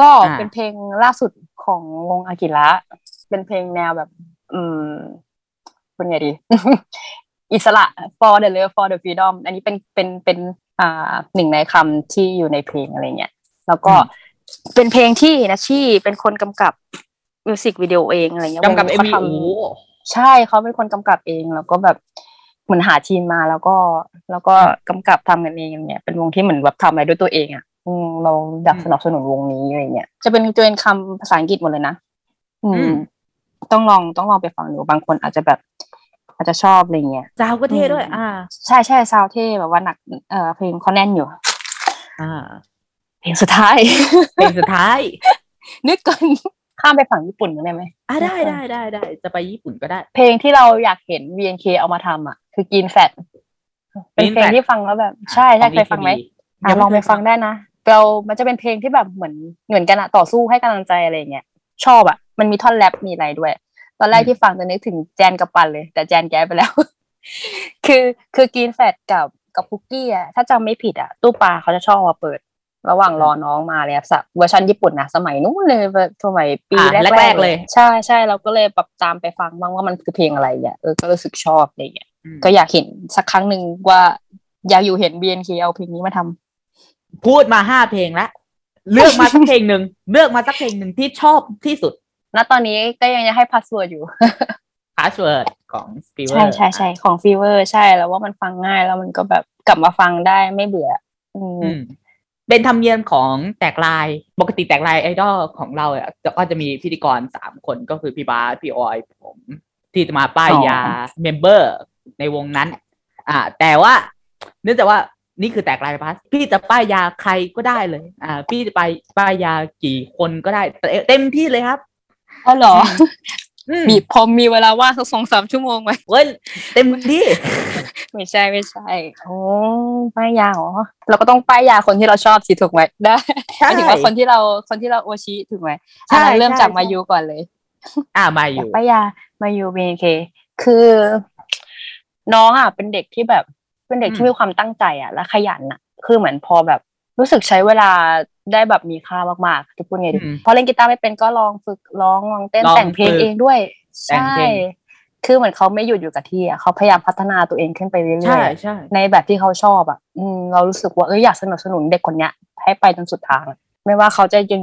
Speaker 3: ก็
Speaker 2: อ่า
Speaker 3: เป็นเพลงล่าสุดของวงอากิระเป็นเพลงแนวแบบ อืมเป็นไงดี อิสระ for the love for the freedom อันนี้เป็นเป็นเป็นอ่าหนึ่งในคำที่อยู่ในเพลงอะไรเงี้ยแล้วก็เป็นเพลงที่นัชชี่เป็นคนกำกับ music video เองอะไรเงี้ย
Speaker 2: กำกับ MV
Speaker 3: ทำ
Speaker 2: โอ้
Speaker 3: ใช่เขาเป็นคนกำกับเอง แล้วก็แบบเหมือนหาทีมมาแล้วก็ แล้วก็กำกับทำกันเองอย่างเงี้ยเป็นวงที่เหมือนแบบทำอะไรด้วยตัวเองอะอืม เราอยากสนับสนุนวงนี้อะไรเงี้ยจะเป็นจะเป็นคำภาษาอังกฤษหมดเลยนะอืม ต้องลองต้องลองไปฟังดูบางคนอาจจะแบบอาจจะชอบอะไรเงี้ย
Speaker 2: ซาวก็เท่ด้วย
Speaker 3: อืม
Speaker 2: อ่า
Speaker 3: ใช่ใช่ซาวเท่แบบว่าหนักเอ่อเพลงเขาแน่นอยู่
Speaker 2: อ่า
Speaker 3: เพลงสุดท้าย
Speaker 2: เพลงสุดท้าย
Speaker 3: นึกก่อนข้ามไปฝั่งญี่ปุ่นกันได้ไหม
Speaker 2: อ่าได้ได้ได้ได้จะไปญี่ปุ่นก็ได้
Speaker 3: เพลงที่เราอยากเห็น BNK เอามาทำอะ คือกินแฟตเป็นเพลง
Speaker 2: Fat
Speaker 3: ที่ฟังแล้วแบบ ใช่ใช่เคยฟังไหมอะลองไปฟังได้นะ เรามันจะเป็นเพลงที่แบบเหมือนเหมือนกันอะต่อสู้ให้กำลังใจอะไรอย่างเงี้ยชอบอะมันมีท่อนแรปมีอะไรด้วย ตอนแรกที่ฟังจะนึกถึงแจนกับปันเลย แต่แจนแก้ไปแล้ว คือคือกินแฟตกับกับคุกกี้อะถ้าจำไม่ผิดอะตู้ปลาเขาจะชอบมาเปิด ระหว่างรอน้องมาเลยอะสักเวอร์ชันญี่ปุ่นนะสมัยนู้นเลยแบบสมัยปี
Speaker 2: อ่า
Speaker 3: แรก
Speaker 2: แรก
Speaker 3: ๆ
Speaker 2: ๆเลย
Speaker 3: ใช่ใช่เราก็เลยแบบตามไปฟังบ้างว่ามันคือเพลงอะไรเนี่ยเออก็รู้สึกชอบอะไรอย่างเงี้ย
Speaker 2: อืม
Speaker 3: ก็อยากเห็นสักครั้งหนึ่งว่า อยากอยู่เห็น BNK เอาเพลงนี้มาทำ
Speaker 2: พูดมาห้าเพลงแล้วเลือกมาสักเพลงหนึ่งเลือกมาสักเพลงหนึ่งที่ชอบที่สุด
Speaker 3: ณตอนนี้ก็ยังจะให้พาสเวิร์ดอยู่
Speaker 2: Password ของ Fever
Speaker 3: ใช่ใช่ใช่ของ Fever ใช่แล้วว่ามันฟังง่ายแล้วมันก็แบบกลับมาฟังได้ไม่เบื่อ อืม
Speaker 2: อืมเป็นธรรมเนียมของแตกไลน์ปกติแตกไลน์ไอดอลของเราอะจะก็จะมีพิธีกรสามคนก็คือพี่บาสพี่ออยผม ที่จะมาป้ายยา member ในวงนั้น อ่า แต่ว่า เนื่องจากว่า นี่คือแตกไลน์พลัสพี่จะป้ายยาใครก็ได้เลย อ่า พี่จะไปป้ายยากี่คนก็ได้เตเต็มที่เลยครับ
Speaker 3: อ๋อเหรอ
Speaker 2: อืม
Speaker 3: มีพอมีเวลาว่างสักสองสามชั่วโมงไหม
Speaker 2: เว้ยเต็มที่
Speaker 3: ไม่ใช่ไม่ใช่โอ้ป้ายยาเหรอเราก็ต้องป้ายยาคนที่เราชอบสิถูกไหมได้
Speaker 2: ใช่
Speaker 3: หมายถึงว่าคนที่เราคนที่เราโอชิถูกไหม
Speaker 2: ใช่
Speaker 3: อะเราเริ่ม
Speaker 2: ใช่
Speaker 3: จาก
Speaker 2: ใช่
Speaker 3: มายูก่อนเลย
Speaker 2: อ่ามาอยู่
Speaker 3: ป้ายามายูบีเคคือ น้องอะเป็นเด็กที่แบบ เป็นเด็กที่มีความตั้งใจอะและขยันอะ คือเหมือนพอแบบรู้สึกใช้เวลาได้แบบมีค่ามากๆจะพูดไงดี
Speaker 2: อืม
Speaker 3: พอเล่นกีตาร์ไม่เป็นก็ลองฝึกร้องลองเต้น
Speaker 2: ลอง
Speaker 3: แต่งเพลง
Speaker 2: ฝึก
Speaker 3: เองด้วย
Speaker 2: แต่ง
Speaker 3: ใช่
Speaker 2: เพลง
Speaker 3: คือเหมือนเขาไม่หยุดอยู่กับที่อะเขาพยายามพัฒนาตัวเองขึ้นไปเรื่อยๆ
Speaker 2: ใช่ใช่
Speaker 3: ในแบบที่เขาชอบอะอืมเรารู้สึกว่าเอออยากสนับสนุนเด็กคนเนี้ยให้ไปจนสุดทางอะไม่ว่าเขาจะยัง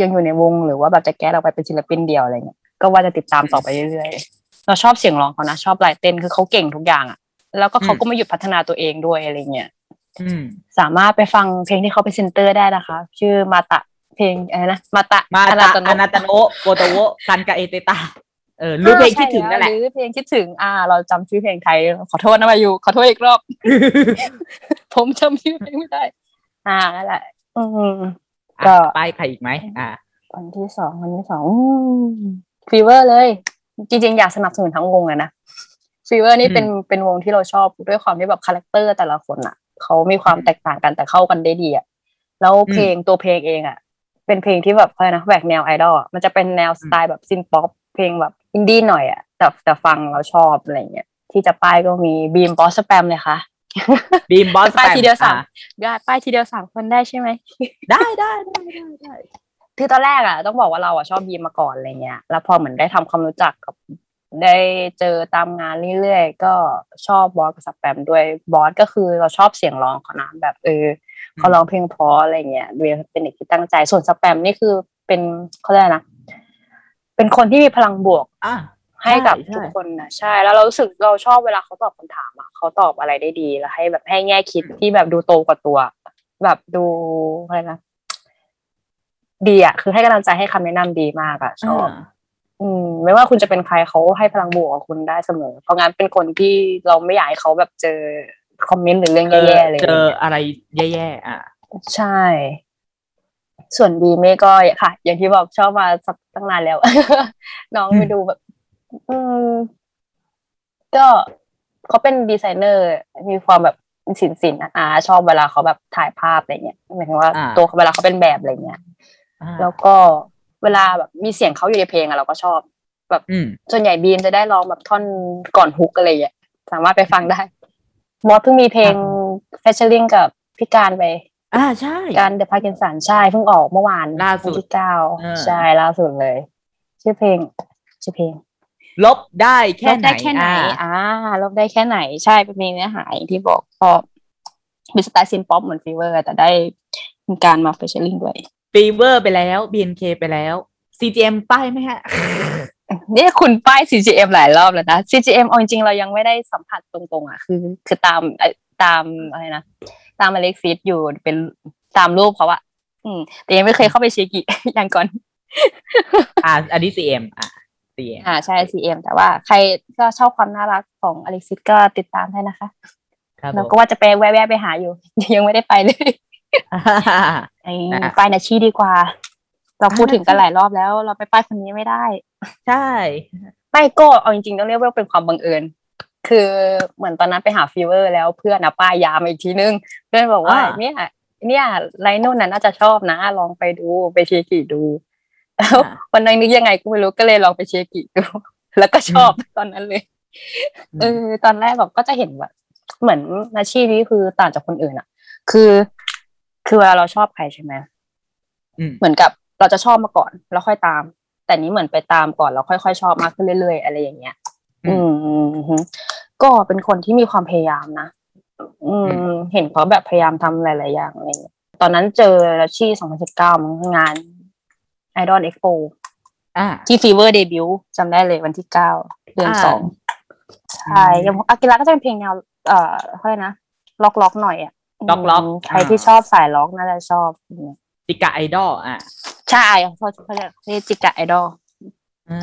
Speaker 3: ยังอยู่ในวงหรือว่าแบบจะแก้เราไปเป็นศิลปินเดียวอะไรเงี้ยก็ว่าจะติดตามต่อไปเรื่อยๆ เราชอบเสียงร้องเขานะชอบลายเต้นคือเขาเก่งทุกอย่างอะ แล้วก็เขาก็ไม่หยุดพัฒนาตัวเองด้วยอะไรเงี้ย
Speaker 2: อืม
Speaker 3: สามารถไปฟังเพลงที่เขาไปนเซนเตอร์ได้นะคะ ชื่อมาตะเพลงอะไรนะมาตะ
Speaker 2: มา
Speaker 3: อ
Speaker 2: ตา
Speaker 3: นาตโนะ
Speaker 2: อนาตาโนะโกโตโวคันกาเอเตตาเออรู้เพลงคิดถึงนั่นแหละ
Speaker 3: หรือเพลงคิดถึง อ่า เราจำชื่อเพลงไทย ขอโทษนะมาอยู่ ขอโทษอีกรอบ ผมจำชื่อเพลงไม่ได้ อ่านั่นแหละอืมก็
Speaker 2: อะป้ายใครอีกไหมอ่า
Speaker 3: วันที่สองวันที่สองฟีเวอร์เลย จริงๆ อยากสนับสนุนทั้งวงเลยนะ Fever นี่
Speaker 2: อืม
Speaker 3: เป็นเป็นวงที่เราชอบด้วยความที่แบบ character แต่ละคนอะเขามีความแตกต่างกันแต่เข้ากันได้ดีอะแล้วเพลงตัวเพลงเองอะ เป็นเพลงที่แบบอะไรนะแหวกแนวไอดอลอะมันจะเป็นแนวสไตล์แบบ synth-pop เพลงแบบอินดี้หน่อยอะแต่แต่ฟังเราชอบอะไรเงี้ยที่จะป้ายก็มีบีมบอสสแปมเลยค่ะ
Speaker 2: บีมบอส
Speaker 3: ป้ายทีเดียวสามได้ป้ายทีเดียวสามคนได้ใช่ไหม
Speaker 2: ได้ได้ได้ได้ได้
Speaker 3: คือตอนแรกอะต้องบอกว่าเราอะชอบบีมมาก่อนอะไรเงี้ยแล้วพอเหมือนได้ทำความรู้จักกับ ได้เจอตามงานเรื่อยๆก็ชอบบอสกับสแปมด้วยบอสก็คือเราชอบเสียงร้องเขานะแบบเออเขาร้องเพลงเพราะอะไรเงี้ยเวียเป็นเด็กที่ตั้งใจส่วนสแปมนี่คือเป็นเขาเรียกอะไรนะเป็นคนที่มีพลังบวก
Speaker 2: อะ
Speaker 3: ให้กับ
Speaker 2: ใช่
Speaker 3: ทุกคนนะใช่ แล้วเรารู้สึกเราชอบเวลาเขาตอบคำถามอะเขาตอบอะไรได้ดีแล้วให้แบบให้แง่คิดที่แบบดูโตกว่าตัว แบบดูอะไรนะดีอะคือให้กำลังใจให้คำแนะนำดีมากอะชอบ
Speaker 2: อ่า
Speaker 3: อืมไม่ว่าคุณจะเป็นใครเขาให้พลังบวกกับคุณได้เสมอ เพราะงั้นเป็นคนที่เราไม่อยากให้เขาแบบเจอคอมเมนต์หรือเรื่องแย่ๆเลย
Speaker 2: เจออะไรแย่ๆอะ
Speaker 3: ใช่ ส่วนดีเมฆก็ค่ะ อย่างที่บอกชอบมาสักตั้งนานแล้ว น้องไปดูแบบ อืมก็เขาเป็นดีไซเนอร์ มีความแบบสินสินอาชอบเวลาเขาแบบถ่ายภาพอะไรเงี้ยหมายถึงว่า
Speaker 2: อ่า
Speaker 3: ตัวเขาเวลาเขาเป็นแบบอะไรเงี้ย
Speaker 2: อ่า
Speaker 3: แล้วก็ เวลาแบบมีเสียงเขาอยู่ในเพลงอะเราก็ชอบ
Speaker 2: อืม
Speaker 3: ส่วนใหญ่บีมจะได้ร้องแบบท่อนก่อนฮุกอะไรอย่างเงี้ยสามารถไปฟังได้มอสเพิ่งมีเพลง featuring กับพี่กานต์ไป
Speaker 2: อ่าใช่
Speaker 3: กานต์ The Parkinson ใช่เพิ่งออกเมื่อวาน
Speaker 2: ล่าสุด
Speaker 3: วันที่เก้า
Speaker 2: เออ
Speaker 3: ใช่ล่าสุดเลย ชื่อเพลง ชื่อเพลง
Speaker 2: ลบได้แค่ไหนลบ
Speaker 3: ได้แค่ไหน
Speaker 2: อ่า
Speaker 3: อ่าลบได้แค่ไหนใช่เป็นเพลงเนื้อหาอย่างที่บอกพอมีสไตล์ synth pop เหมือน Fever แต่ได้มีการมา featuring ด้วย
Speaker 2: ฟีเวอร์ไปแล้ว BNK ไปแล้ว CGM ป้ายไหมฮะ
Speaker 3: เนี่ยคุณป้าย CGM หลายรอบแล้วนะ CGM เอาจริงๆเรายังไม่ได้สัมผัสตรงๆอะคือ คือตามเอ่อตามอะไรนะตามอเล็กซิสอยู่เป็นตามรูปเขาอะอืม แต่ยังไม่เคยเข้าไปเชียร์กิอย่างก่อน
Speaker 2: อ่าอันนี้ CGM อะ CGM
Speaker 3: อ่าใช่ CGM แต่ว่าใครก็ชอบความน่ารักของอเล็กซิสก็ติดตามได้นะคะ
Speaker 2: ครับ
Speaker 3: แล้ว
Speaker 2: ผมก็
Speaker 3: ว่าจะไปแวะๆไปหาอยู่ ยังไม่ได้ไปเลยไอ้
Speaker 2: อะ
Speaker 3: ป้ายนาชีดีกว่า เราพูด
Speaker 2: อ่า
Speaker 3: ถึงกันหลายรอบแล้ว เราไปป้ายคนนี้ไม่ได้
Speaker 2: ใช่
Speaker 3: ไม่ก็เอาจริงๆต้องเรียกว่าเป็นความบังเอิญคือเหมือนตอนนั้นไปหา Fever แล้วเพื่อนอะป้ายยามาอีกทีนึงเพื่อนบอกว่า
Speaker 2: อ่า
Speaker 3: เนี่ยเนี่ยไรนู่นน่ะน่าจะชอบนะ ลองไปดูไปเชียร์กิดูแล้ววันนั้นนึกยังไงก็ไม่รู้ก็เลยลองไปเชียร์กิดู แล้วก็ชอบตอนนั้นเลยเออตอนแรกแบบก็จะเห็นแบบเหมือนอาชีพนี้คือต่างจากคนอื่นอะคือ คือเวลาเราชอบใครใช่ไหม
Speaker 2: อืม
Speaker 3: เหมือนกับเราจะชอบมาก่อน แล้วค่อยตาม แต่นี้เหมือนไปตามก่อนแล้วค่อยๆชอบมากขึ้นเรื่อยๆ อะไรอย่างเงี้ย
Speaker 2: อื
Speaker 3: อืมฮึก็เป็นคนที่มีความพยายามนะอืม เห็นเขาแบบพยายามทำหลาย ๆ อย่างอะไรอย่างเงี้ยตอนนั้นเจอลัชชี่2019มั้งงาน Idol Expo
Speaker 2: อ่า
Speaker 3: ที่ Fever เดบิวต์จำได้เลยวันที่เก้าเดือน
Speaker 2: อ่า
Speaker 3: สองใช่อย่างอากิระก็จะเป็นเพลงแนว เอ่อเขาเรียกนะร็อกร็อกๆหน่อยอะ
Speaker 2: ร็อกร็อก
Speaker 3: ใครที่ชอบสายร็อกน่าจะชอบอืม
Speaker 2: จิกะไอดอลอะ
Speaker 3: ใช่เขาเขาเรียกนี่จิกะไอดอล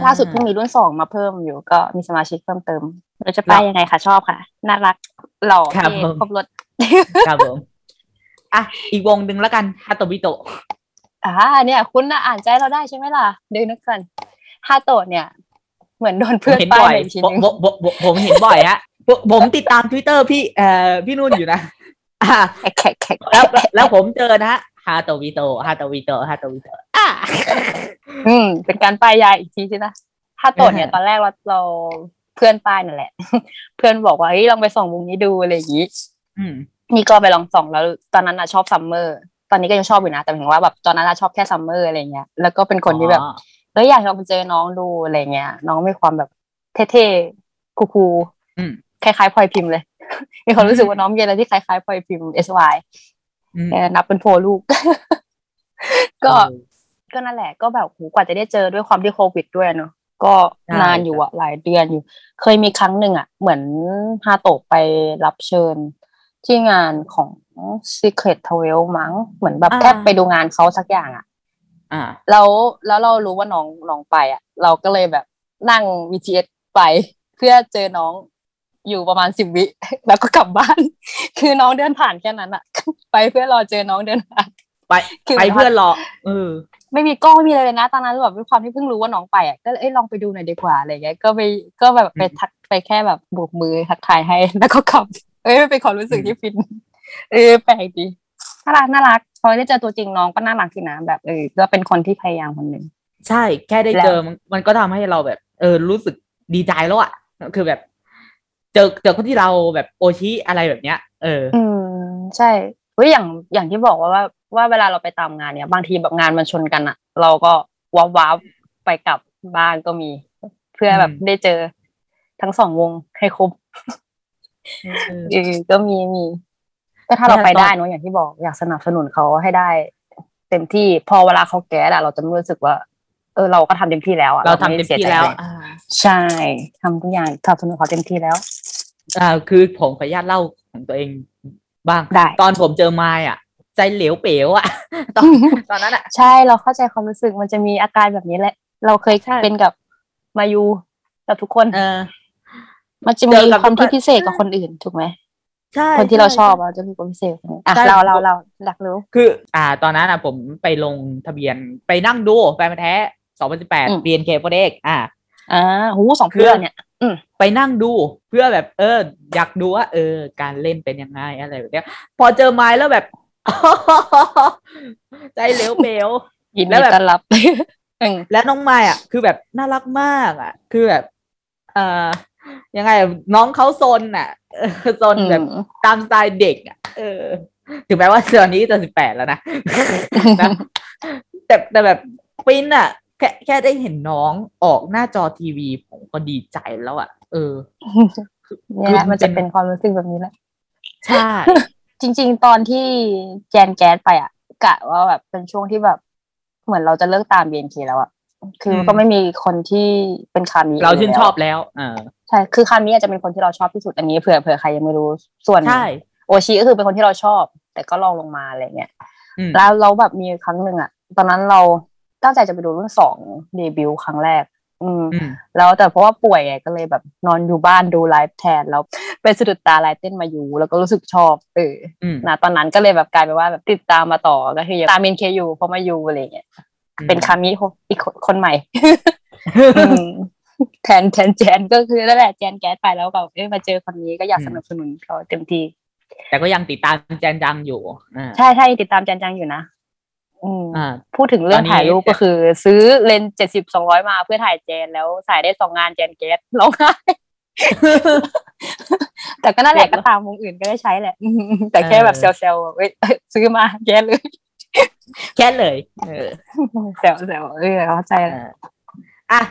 Speaker 3: ล่าสุดเพิ่งมีรุ่นสองมาเพิ่มอยู่ก็มีสมาชิกเพิ่มเติมเราจะไปยังไงคะชอบค่ะ น่ารักหล่อ
Speaker 2: ครับ
Speaker 3: เท่
Speaker 2: ผม
Speaker 3: ครบรถ
Speaker 2: ครับผมอะอีกวงหนึ่งแล้วกันฮาโตบิโตะ
Speaker 3: อ่าเนี่ย คุณน่ะอ่านใจเราได้ใช่ไหมล่ะเดี๋ยวนึกกันฮาโตะเนี่ยเหมือนโดนเพื่อน
Speaker 2: เห็น
Speaker 3: ป้า
Speaker 2: บ่
Speaker 3: ย
Speaker 2: อย
Speaker 3: มาอีกที
Speaker 2: ผม
Speaker 3: นึง
Speaker 2: ผมผมผมผมเห็นบ่อยฮะผมผมติดตามทวิตเตอร์พี่เอ่อพี่นุ่นอยู่นะอ่า
Speaker 3: แขกแขก
Speaker 2: แล้วแล้วผมเจอนะฮะฮาโตบิโตะฮาโตบิโตะฮาโตบิโตะอะ
Speaker 3: อืม เป็นการป้ายยาอีกทีใช่ไหมฮาโตะเนี่ย
Speaker 2: อ่า
Speaker 3: ตอนแรกเราเราเพื่อนป้ายนั่นแหละ เพื่อนบอกว่าเฮ้ยลองไปส่องวงนี้ดูอะไรอย่างนี้
Speaker 2: อืม
Speaker 3: นี่ก็ไปลองส่องแล้ว ตอนนั้นอะชอบซัมเมอร์ ตอนนี้ก็ยังชอบอยู่นะ แต่หมายถึงว่าแบบตอนนั้นอะชอบแค่ซัมเมอร์อะไรเงี้ย แล้วก็เป็นคนที่แบบ
Speaker 2: อ๋อ
Speaker 3: เอ้ยอยากลองไปเจอน้องดูอะไรเงี้ย น้องมีความแบบเท่ๆ cool
Speaker 2: อืม
Speaker 3: ๆคล้ายๆพลอยพิมพ์เลย มีความรู้สึกว่าน้องมีอะไรที่คล้ายๆพลอยพิมพ์ SY
Speaker 2: อืม
Speaker 3: แกนับเป็นโพลลูก ก็ก็นั่นแหละ ก็แบบโหกว่าจะได้เจอด้วยความที่โควิดด้วยเนาะก็
Speaker 2: ใช่
Speaker 3: นานอยู่อะหลายเดือนอยู่ เคยมีครั้งหนึ่งอะเหมือนฮาโตะไปรับเชิญที่งานของ Secret t w e l มั้งเหมือนแบบแค่ไปดูงานเขาสักอย่างอะ
Speaker 2: อ่า
Speaker 3: แล้วแล้วเรารู้ว่าน้องน้องไปอะเราก็เลยแบบนั่ง VTS ไปเพื่อเจอน้อง อยู่ประมาณสิบวิแล้วก็กลับบ้าน คือน้องเดินผ่านแค่นั้นอะไปเพื่อรอเจอน้องเดินผ่าน
Speaker 2: ไป
Speaker 3: คือ
Speaker 2: ไปเพื่อนรอเออ
Speaker 3: ไม่มีกล้องไม่มีอะไรเลยนะตอนนั้นแบบด้วยความที่เพิ่งรู้ว่าน้องไปอะก็เลยเอ้ยลองไปดูหน่อยดีกว่าอะไรเงี้ยก็ไปก็แบบไป
Speaker 2: อืม
Speaker 3: ทักไปแค่แบบโบกมือทักทายให้แล้วก็กลับเอ้ยมันเป็นความรู้สึกที่ฟินเออแปลกดีน่ารักน่ารักพอได้เจอตัวจริงน้องก็น่ารักสินะแบบเออก็เป็นคนที่พยายามคนหนึ่ง
Speaker 2: ใช่แค่ได้
Speaker 3: แล้ว
Speaker 2: เจอมันมันก็ทำให้เราแบบ เออรู้สึกดีใจแล้วอะคือแบบ เจอเจอคนที่เราแบบโอชิอะไรแบบเนี้ย เออ
Speaker 3: อืมใช่เฮ้ยอย่างอย่างที่บอกว่าว่าว่าเวลาเราไปตามงานเนี่ยบางทีแบบงานมันชนกันอะเราก็ว้าวว้าวไปกลับบ้านก็มี เพื่อแบบ
Speaker 2: อืม
Speaker 3: ได้เจอทั้งสองวงให้ครบเออก็มีมีก็ถ้าเราไปได้เนอะอย่างที่บอกอยากสนับสนุนเขาให้ได้ เต็มที่พอเวลาเขาแก้อะเราจะไม่รู้สึกว่า เออเราก็ทำเต็มที่แล้วอะ
Speaker 2: เราทำเต็ม
Speaker 3: ไสีย
Speaker 2: ที่
Speaker 3: ใจ
Speaker 2: แล้ว
Speaker 3: อะไร
Speaker 2: อ่า
Speaker 3: ใช่ทำทุกอย่างสนับสนุนเขาเต็มที่แล้ว
Speaker 2: อ่าคือผมขออนุญาตเล่าของตัวเองบ้าง
Speaker 3: ได้
Speaker 2: ตอนผมเจอไมายอะ ใจเหลวเป๋วอะ ตอนตอนนั้นอะ
Speaker 3: ใช่เราเข้าใจความรู้สึกมันจะมีอาการแบบนี้แหละ เราเคย
Speaker 2: ใช่
Speaker 3: เป็นกับมายูกับทุกคน
Speaker 2: เออ
Speaker 3: มันจะ
Speaker 2: เจ
Speaker 3: มี
Speaker 2: อกับ
Speaker 3: ความ
Speaker 2: ทุกคน
Speaker 3: ที่พิเศษกับคนอื่นถูกไหม
Speaker 2: ใช่
Speaker 3: คนที่เรา
Speaker 2: ใช
Speaker 3: อบอะจะมีความพิเศษกับคนอื่นอะ
Speaker 2: ใช่
Speaker 3: เราเราเราอยากรู้
Speaker 2: คือ อ่า ตอนนั้นอะ ผมไปลงทะเบียนไปนั่งดูแฟนพันธุ์แท้ 2018 BNK โปรเด็กอ่า
Speaker 3: อ่าหูสอง
Speaker 2: คือ
Speaker 3: เพื่อนเนี่ย
Speaker 2: ไปนั่งดูเพื่อแบบ เออ อยากดูว่า เออ การเล่นเป็นยังไงอะไรแบบเนี้ย พอเจอไม้แล้วแบบใจเหลวเปลว
Speaker 3: ยิน
Speaker 2: แล้
Speaker 3: ดี
Speaker 2: วแบบ
Speaker 3: ต้อนรับอืม
Speaker 2: และน้องไม้อะ คือแบบน่ารักมากอะ คือแบบ เอ่อยังไงอะน้องเขาซนอะเออซนแบบ
Speaker 3: อืม
Speaker 2: ตามสไตล์เด็กอะเออ ถึงแม้ว่าตอนนี้จะสิบแปดแล้วนะนะแต่แต่แบบฟินอะ คค่แค่ได้เห็นน้องออกหน้าจอทีวี ผมก็ดีใจแล้วอะ เออ
Speaker 3: เนี่ยแหละมันจะเป็นความรู้สึกแบบนี้แหละ
Speaker 2: ใช่
Speaker 3: จริง ๆ ตอนที่แจนแก๊สไปอะกะว่าแบบเป็นช่วงที่แบบ เหมือนเราจะเลิกตาม BNK แล้วอะคืออ
Speaker 2: ม
Speaker 3: ก็ไม่มีคนที่เป็นคามิ
Speaker 2: เราชื่นชอบ
Speaker 3: แล้ว
Speaker 2: แล้วเออ
Speaker 3: ใช่คือคามิอาจจะเป็นคนที่เราชอบที่สุดอันนี้เผื่อเผื่อใครยังไม่รู้ส่วน
Speaker 2: ใช่
Speaker 3: โอชิก็คือเป็นคนที่เราชอบ แต่ก็รองลงมาอะไรเงี้ย
Speaker 2: อืม
Speaker 3: แล้วเราแบบมีครั้งหนึ่งอะ ตอนนั้นเรา ตั้งใจจะไปดูรุ่นสองเดบิวต์ครั้งแรกอืม
Speaker 2: อืม
Speaker 3: แล้วแต่เพราะว่าป่วยไงก็เลยแบบนอนอยู่บ้านดูไลฟ์แทนแล้วไปสะดุดตาไลฟ์เต้นมาอยู่ แล้วก็รู้สึกชอบ เออ
Speaker 2: อืม
Speaker 3: นะตอนนั้นก็เลยแบบกลายเป็นว่าแบบติดตามมาต่อก็คือตามเมนเคยูพอมาอยู่อะไรเงี้ยเป็นคามิอีกคนคนใหม่อืมแทนแทนแจนก็คือนั่นแหละแจนแก๊สไปแล้วแบบเอ้ยมาเจอคนนี้ก็อยาก
Speaker 2: อืม
Speaker 3: สนับสนุนเขาเต็มที่
Speaker 2: แต่ก็ยังติดตามแจนจังอยู่อ่า
Speaker 3: ใช่ใช่ติดตามแจนจังอยู่นะอืม
Speaker 2: อ่า
Speaker 3: พูดถึงเรื่อง
Speaker 2: ตอนนี้
Speaker 3: ถ่ายรูปก็คือ ซื้อเลนส์เจ็ดสิบสองร้อยมาเพื่อถ่ายแจนแล้วถ่ายได้สองงานแจนแก๊สร้องไห้แต่ก็นั่นแหละ
Speaker 2: เด็ก
Speaker 3: ก็ตามวงอื่นก็ได้ใช้แหละ แต่แค่แบบ
Speaker 2: เออ
Speaker 3: เซลล์เว้ยซื้อมาแก๊สเลย
Speaker 2: แค่เลยเออ
Speaker 3: เซลล์เซลล์เออเข้าใจ
Speaker 2: เอ
Speaker 3: แล้ว
Speaker 2: ออะ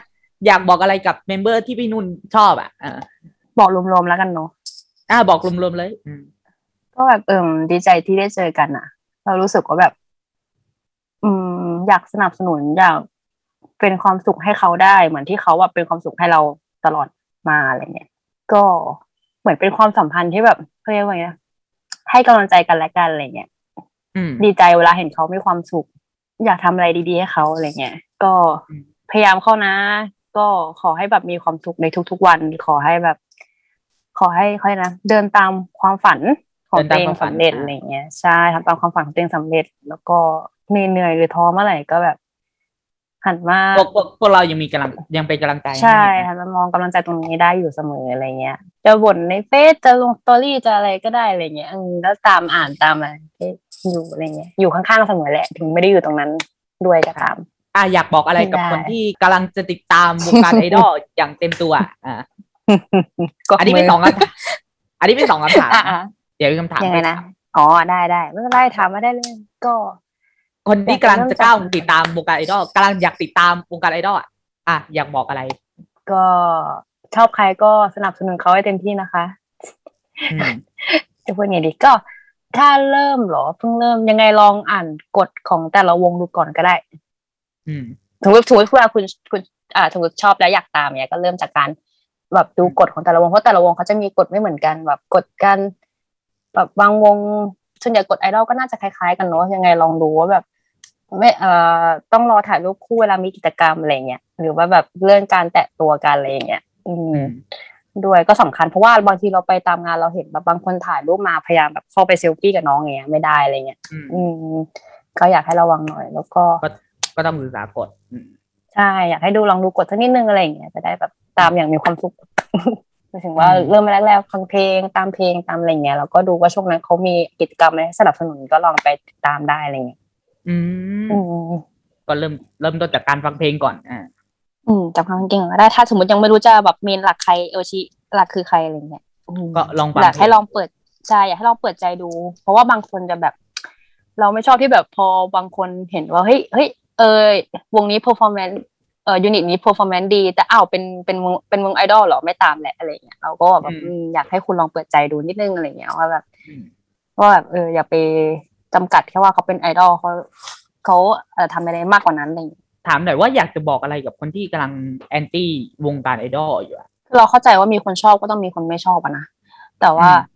Speaker 2: อยากบอกอะไรกับเมมเบอร์ที่พี่นุ่นชอบอะอ่า
Speaker 3: บอกรวมๆแล้วกันเนาะ
Speaker 2: อะบอกรวมๆเลยอืม
Speaker 3: ก็แบบเอิมดีใจที่ได้เจอกันอะเรารู้สึกว่าแบบอืม อยากสนับสนุนอยากเป็นความสุขให้เขาได้ เหมือนที่เขาแบบเป็นความสุขให้เราตลอดมาอะไรเงี้ยก็เหมือนเป็นความสัมพันธ์ที่แบบเขาเรียกว่าไงนะให้กำลังใจกันและกันอะไรเงี้ย
Speaker 2: อืม
Speaker 3: ดีใจเวลาเห็นเขามีความสุข อยากทำอะไรดีๆให้เขาอะไรเงี้ยก็
Speaker 2: อืม
Speaker 3: พยายามเข้านะ ก็ขอให้แบบมีความสุขในทุก ๆ วัน ขอให้แบบ ขอให้เขาเรียกนะเดินตามความฝันของตัวเองสำเร็จอะไรเงี้ยใช่ทำตามความฝันของตัวเองสำเร็จ แล้วก็ มีเหนื่อยหรือท้อเมื่อไหร่ก็แบบ หันมา
Speaker 2: พวกพวกพวกเรายังมีกำลังยังเป็นกำลังใจห้
Speaker 3: ใช่หันมามองกำลังใจตรงนี้ได้อยู่เสมออะไรเงี้ยจะบ่นในเฟซจะลงสตอรี่จะอะไรก็ได้อะไรเงี้ยอืมแล้วตามอ่านตามอะไรอยู่อะไรเงี้ยอยู่ข้างๆเสมอแหละ ถึงไม่ได้อยู่ตรงนั้นด้วยก็ตาม
Speaker 2: อะอยากบอกอะไรกับ
Speaker 3: ได้
Speaker 2: คนที่กำลังจะติดตามวงการไอดอลอย่างเต็มตัวอะ
Speaker 3: ก็
Speaker 2: อันนี้เป็นสองคำถามอันนี้เป็นสองคำถาม
Speaker 3: อะอะ
Speaker 2: เดี๋ยวมีคำถาม
Speaker 3: ยังไงนะอ๋อได้ได้ไม่เป็นไรถามมาได้เลย ก็
Speaker 2: คนที่กำลังจะก้าว
Speaker 3: อยากจะ
Speaker 2: ติดตามวงการไอดอลกำลังอยากติดตามวงการไอดอลอะอะอยากบอกอะไร
Speaker 3: ก็ชอบใครก็สนับสนุนเขาให้เต็มที่นะคะ
Speaker 2: อืม
Speaker 3: จะพูดไงดีก็ถ้าเริ่มเหรอเพิ่งเริ่มยังไงลองอ่านกฎของแต่ละวงดูก่อนก็ได้
Speaker 2: อืม
Speaker 3: สมมติสมมติว่าคุณคุณอ่าสมมติชอบแล้วอยากตามเนี่ยก็เริ่มจากการแบบดูกฎของแต่ละวงเพราะแต่ละวงเขาจะมีกฎไม่เหมือนกันแบบกฎการแบบบางวงส่วนใหญ่กฎไอดอลก็น่าจะคล้ายๆกันเนาะยังไงลองดูว่าแบบ ไม่เอ่อต้องรอถ่ายรูปคู่เวลามีกิจกรรมอะไรเงี้ยหรือว่าแบบเรื่องการแตะตัวกันอะไรอย่างเงี้ยอืม
Speaker 2: อืม
Speaker 3: ด้วยก็สำคัญเพราะว่าบางทีเราไปตามงานเราเห็นแบบบางคนถ่ายรูปมาพยายามแบบเข้าไปเซลฟี่กับน้องอย่างเงี้ยไม่ได้อะไรเงี้ย
Speaker 2: อืม
Speaker 3: อืมก็อยากให้ระวังหน่อย แล้วก็
Speaker 2: ก็ก็ต้องศึกษากฎอืม
Speaker 3: ใช่อยากให้ดูลองดูกดสักนิดนึงอะไรอย่างเงี้ยจะได้แบบตามอย่างมีความสุขหมายถึงว่าเริ่มแรกๆฟังเพลงตามเพลงตามอะไรเงี้ยแล้วก็ดูว่าช่วงนั้นเขามีกิจกรรมอะไรให้สนับสนุนก็ลองไปติดตามได้อะไรเงี้ย
Speaker 2: อืม
Speaker 3: อืม
Speaker 2: ก็เริ่มเริ่มต้นจากการฟังเพลงก่อน อ่า
Speaker 3: อืมจำความเก่งก็ได้ถ้าสมมติยังไม่รู้จะแบบเมนหลักใครเออชิหลักคือใครอะไรเงี้ยอืม
Speaker 2: ก็ลองฟัง
Speaker 3: อยากให้
Speaker 2: เพลง
Speaker 3: ลองเปิดใจอยากให้ลองเปิดใจดู เพราะว่าบางคนจะแบบ เราไม่ชอบที่แบบพอบางคนเห็นว่าเฮ้ยเฮ้ยเออวงนี้ performance เออยูนิตนี้ performance ดี แต่อ้าวเป็นเป็นวงเป็นวงไอดอลเหรอไม่ตามแหละอะไรเงี้ยเราก็แบบอืมอยากให้คุณลองเปิดใจดูนิดนึงอะไรเงี้ยว่าแบบ
Speaker 2: อืม
Speaker 3: ว่าแบบเอออย่าไป จำกัดแค่ว่าเขาเป็นไอดอลเขาเขาเออทำอะไรมากกว่านั้นอะไรเงี้ย
Speaker 2: ถามหน่อยว่าอยากจะบอกอะไรกับคนที่กำลังแอนตี้วงการไอดอลอยู่อะ
Speaker 3: คือเราเข้าใจว่ามีคนชอบก็ต้องมีคนไม่ชอบอะนะแต่ว่า
Speaker 2: อืม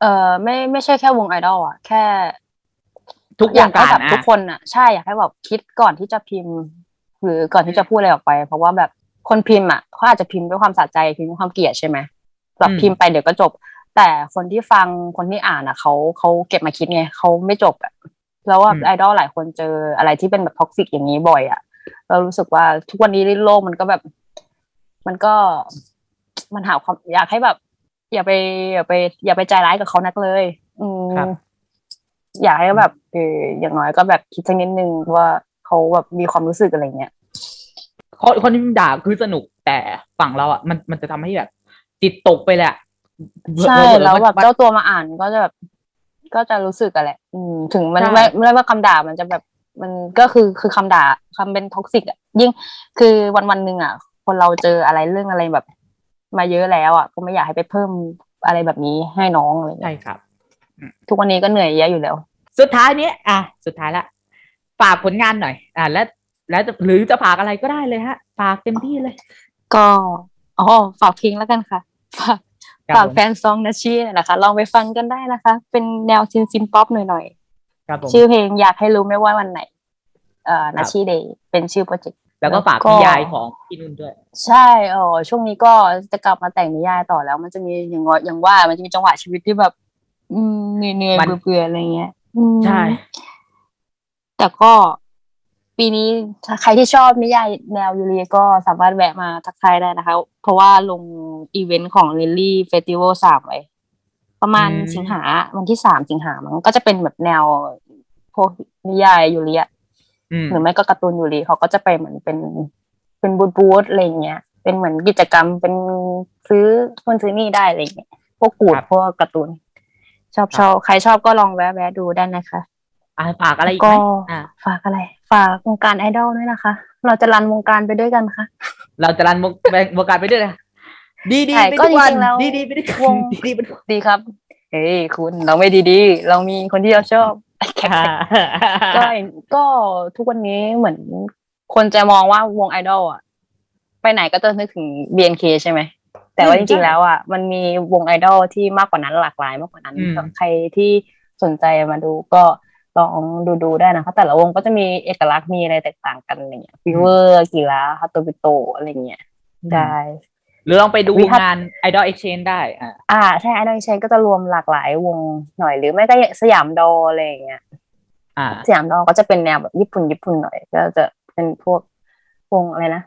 Speaker 3: เออไม่ไม่ใช่แค่วงไอดอลอะแค่
Speaker 2: ทุกวง
Speaker 3: อยากให้
Speaker 2: การ
Speaker 3: แบบ
Speaker 2: นะ
Speaker 3: ทุกคนอะใช่อยากให้แบบคิดก่อนที่จะพิมพ์ หรือก่อนที่จะพูดอะไรออกไป เพราะว่าแบบคนพิมพ์อะเขาอาจจะพิมพ์ด้วยความสะใจพิมพ์ด้วยความเกลียดใช่ไหมแบบพิมพ์ไปเดี๋ยวก็จบ แต่คนที่ฟังคนที่อ่านอะเขาเขาเก็บมาคิดไงเขาไม่จบอะแล้วว่าไอดอลหลายคนเจออะไรที่เป็นแบบ toxic อย่างนี้บ่อยอะเรารู้สึกว่าทุกวันนี้โลกมันก็แบบ มันก็มันหาความอยากให้แบบ อย่าไปอย่าไป อย่าไปใจร้ายกับเขานักเลย อืม
Speaker 2: ครับ
Speaker 3: อยากให้แบบเอออย่างน้อยก็แบบคิดสักนิดนึงว่าเขาแบบมีความรู้สึกอะไรเงี้ย
Speaker 2: คนคนที่ด่าคือสนุกแต่ฝั่งเราอะมันมันจะทำให้แบบจิตตกไปแหลยอะ
Speaker 3: ใช่
Speaker 2: เผลอๆ
Speaker 3: แล้วแบบ
Speaker 2: มัน
Speaker 3: เจ้าตัวมาอ่านก็จะแบบก็จะรู้สึกกันแหละ อืม ถึงมัน
Speaker 2: ใช่
Speaker 3: ไม่ไม่ว่าคำด่ามันจะแบบมันก็คือคือคำด่าคำเป็นท็อกซิกอะยิ่งคือวันวันๆหนึ่งอะ คนเราเจออะไรเรื่องอะไรแบบ มาเยอะแล้วอะก็ไม่อยากให้ไปเพิ่มอะไรแบบนี้ให้น้องอะไรเงี้ย
Speaker 2: ใช่ครับ
Speaker 3: ทุกวันนี้ก็เหนื่อยแย่อยู่แล้ว
Speaker 2: สุดท้ายนี้ อะ สุดท้ายละฝากผลงานหน่อย อะแล้วแล้วจะหรือจะฝากอะไรก็ได้เลยฮะฝากเต็มที่เลย
Speaker 3: ก็อ๋อฝากเพลงแล้วกันค่ะฝาก
Speaker 2: ครับ
Speaker 3: ฝาก
Speaker 2: ผม
Speaker 3: แฟนซองนาชีนะคะ ลองไปฟังกันได้นะคะ เป็นแนวซินซินป๊อปหน่อย
Speaker 2: ครับผม
Speaker 3: ๆชื่อเพลงอยากให้รู้ไม่ว่าวันไหน เอ่อนาชีเดย์เป็นชื่อโปรเจกต์
Speaker 2: แล้วก็ฝาก
Speaker 3: แล้วก็
Speaker 2: นิยายของพี่นุ่นด้วย
Speaker 3: ใช่เออช่วงนี้ก็จะกลับมาแต่งนิยายต่อแล้ว มันจะมีอย่างว่าอย่างว่ามันจะมีจังหวะชีวิตที่แบบ อืมเหนื่อย
Speaker 2: มัน
Speaker 3: ๆเบื่อๆอะไรเงี้ยอืม
Speaker 2: ใช่
Speaker 3: แต่ก็ ปีนี้ถ้าใครที่ชอบนิยายแนวยูเรียก็สามารถแวะมาทักทายได้นะคะ เพราะว่าลงอีเวนต์ของ Lily Festival สามไว้ ประมาณ
Speaker 2: อืม
Speaker 3: สิงหาวันที่สามสิงหามันก็จะเป็นแบบแนวพวกนิยายยูเรีย
Speaker 2: อืม
Speaker 3: หรือไม่ก็การ์ตูนยูริเขาก็จะไปเหมือนเป็นเป็นบูธบูธอะไรอย่างเงี้ย เป็นเหมือนกิจกรรมเป็นซื้อคนซื้อนี่ได้อะไรอย่างเงี้ยพวกกูด
Speaker 2: ครับ
Speaker 3: พวกการ์ตูน ชอบชอบใครชอบก็ลองแวะแวะดูได้นะคะ
Speaker 2: อะฝากอะไรอีก
Speaker 3: ก็
Speaker 2: ไหมอะ
Speaker 3: ฝากอะไร ฝากวงการไอดอลด้วยนะคะ เราจะรันวงการไปด้วยกันค่ะ
Speaker 2: เราจะรันวงวงการไปด้วยนะดีดี
Speaker 3: ใช่
Speaker 2: ไป
Speaker 3: ก็
Speaker 2: ทุกวัน
Speaker 3: จริงๆแล้ว
Speaker 2: ดีดีไปทุก
Speaker 3: ว
Speaker 2: วัน
Speaker 3: ง
Speaker 2: ดีดีไปทุกวัน
Speaker 3: ดีครับ เฮ้ยคุณเราไม่ดีดีๆเรามีคนที่เราชอบก็ก็ทุกวันนี้เหมือนคนจะมองว่าวงไอดอลอะ ไปไหนก็จะนึกถึง BNK ใช่ไหมแต่ว่า
Speaker 2: อื
Speaker 3: จ
Speaker 2: ม
Speaker 3: ริง
Speaker 2: ใช่
Speaker 3: ๆแล้วอะมันมีวงไอดอลที่มากกว่านั้นหลากหลายมากกว่านั้น
Speaker 2: อืม
Speaker 3: ใครที่สนใจมาดูก็ ลองดูดูได้นะคะ แต่ละวงก็จะมีเอกลักษณ์มีอะไรแตกต่างกันอะไรเงี้ยฟิเวอร์กีฬาฮัตโตบิโตอะไรเงี้ยได้
Speaker 2: หรือลองไปดู
Speaker 3: วิทัศน์
Speaker 2: งาน Idol Exchange ได้ อะ
Speaker 3: อ่าใช่ไอดอลเชนก็จะรวมหลากหลายวงหน่อยหรือไม่ก็สยามดออะไรอย่างเงี้ย
Speaker 2: อ่า
Speaker 3: สยามดอก็จะเป็นแนวแบบญี่ปุ่นญี่ปุ่นหน่อย ก็จะเป็นพวกวงอะไรนะ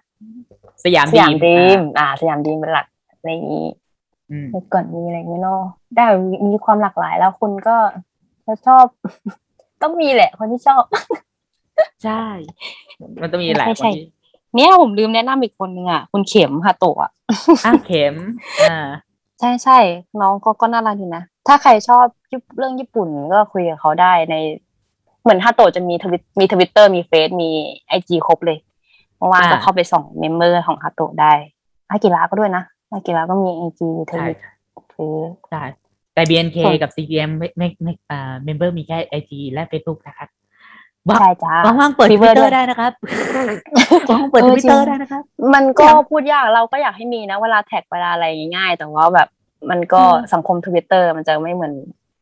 Speaker 2: สยาม
Speaker 3: สยามดีม
Speaker 2: อะ
Speaker 3: อ่าสยามดีมเป็นหลักอะไรอย่างนี้
Speaker 2: อืม
Speaker 3: เมื่อก่อนมีอะไรไม่นอกได้มีมีความหลากหลายแล้วคุณก็จะชอบ ต้องมีแหละ คนที่ชอบ
Speaker 2: ใช่ มันต้องมีหลาย
Speaker 3: ใช่
Speaker 2: คนที่
Speaker 3: เนี่ยผมลืมแนะนำอีกคนนึงอะคุณเข็มฮาโตะอะ
Speaker 2: อะเข็ม อ่า
Speaker 3: ใช่ใช่น้องก็ก็น่ารักดีนะ ถ้าใครชอบญี่ปุ่นเรื่องญี่ปุ่นก็คุยกับเขาได้ใน เหมือนฮาโตะจะมีทวิตมีทวิตเตอร์มีเฟซมีไอจีครบเลยเมื่อวาน
Speaker 2: อ่า
Speaker 3: ก็เข้าไปส่อง member ของฮาโตะได้อากิระก็ด้วยนะอากิระก็มีไอจีท
Speaker 2: ใช่
Speaker 3: วิตเฟซ
Speaker 2: ใช่ แต่ BNK
Speaker 3: ส่วน
Speaker 2: กับ CPM ไม่ไม่ไม่อ่า member มีแค่ IG และ Facebook นะครับว่า
Speaker 3: ใช่จ้า
Speaker 2: ว่างๆเปิด
Speaker 3: Fever
Speaker 2: ทวิตเตอ
Speaker 3: ด้วย
Speaker 2: ได้นะครับว่างๆเปิด
Speaker 3: เออท
Speaker 2: วิตเตอร์
Speaker 3: จริง
Speaker 2: ได้นะครับ
Speaker 3: มันก็
Speaker 2: อยาก
Speaker 3: พูดยากเราก็อยากให้มีนะ เวลาแท็กเวลาอะไรง่ายๆแต่ว่าแบบมันก็
Speaker 2: อืม
Speaker 3: สังคมทวิตเตอร์มันจะไม่เหมือน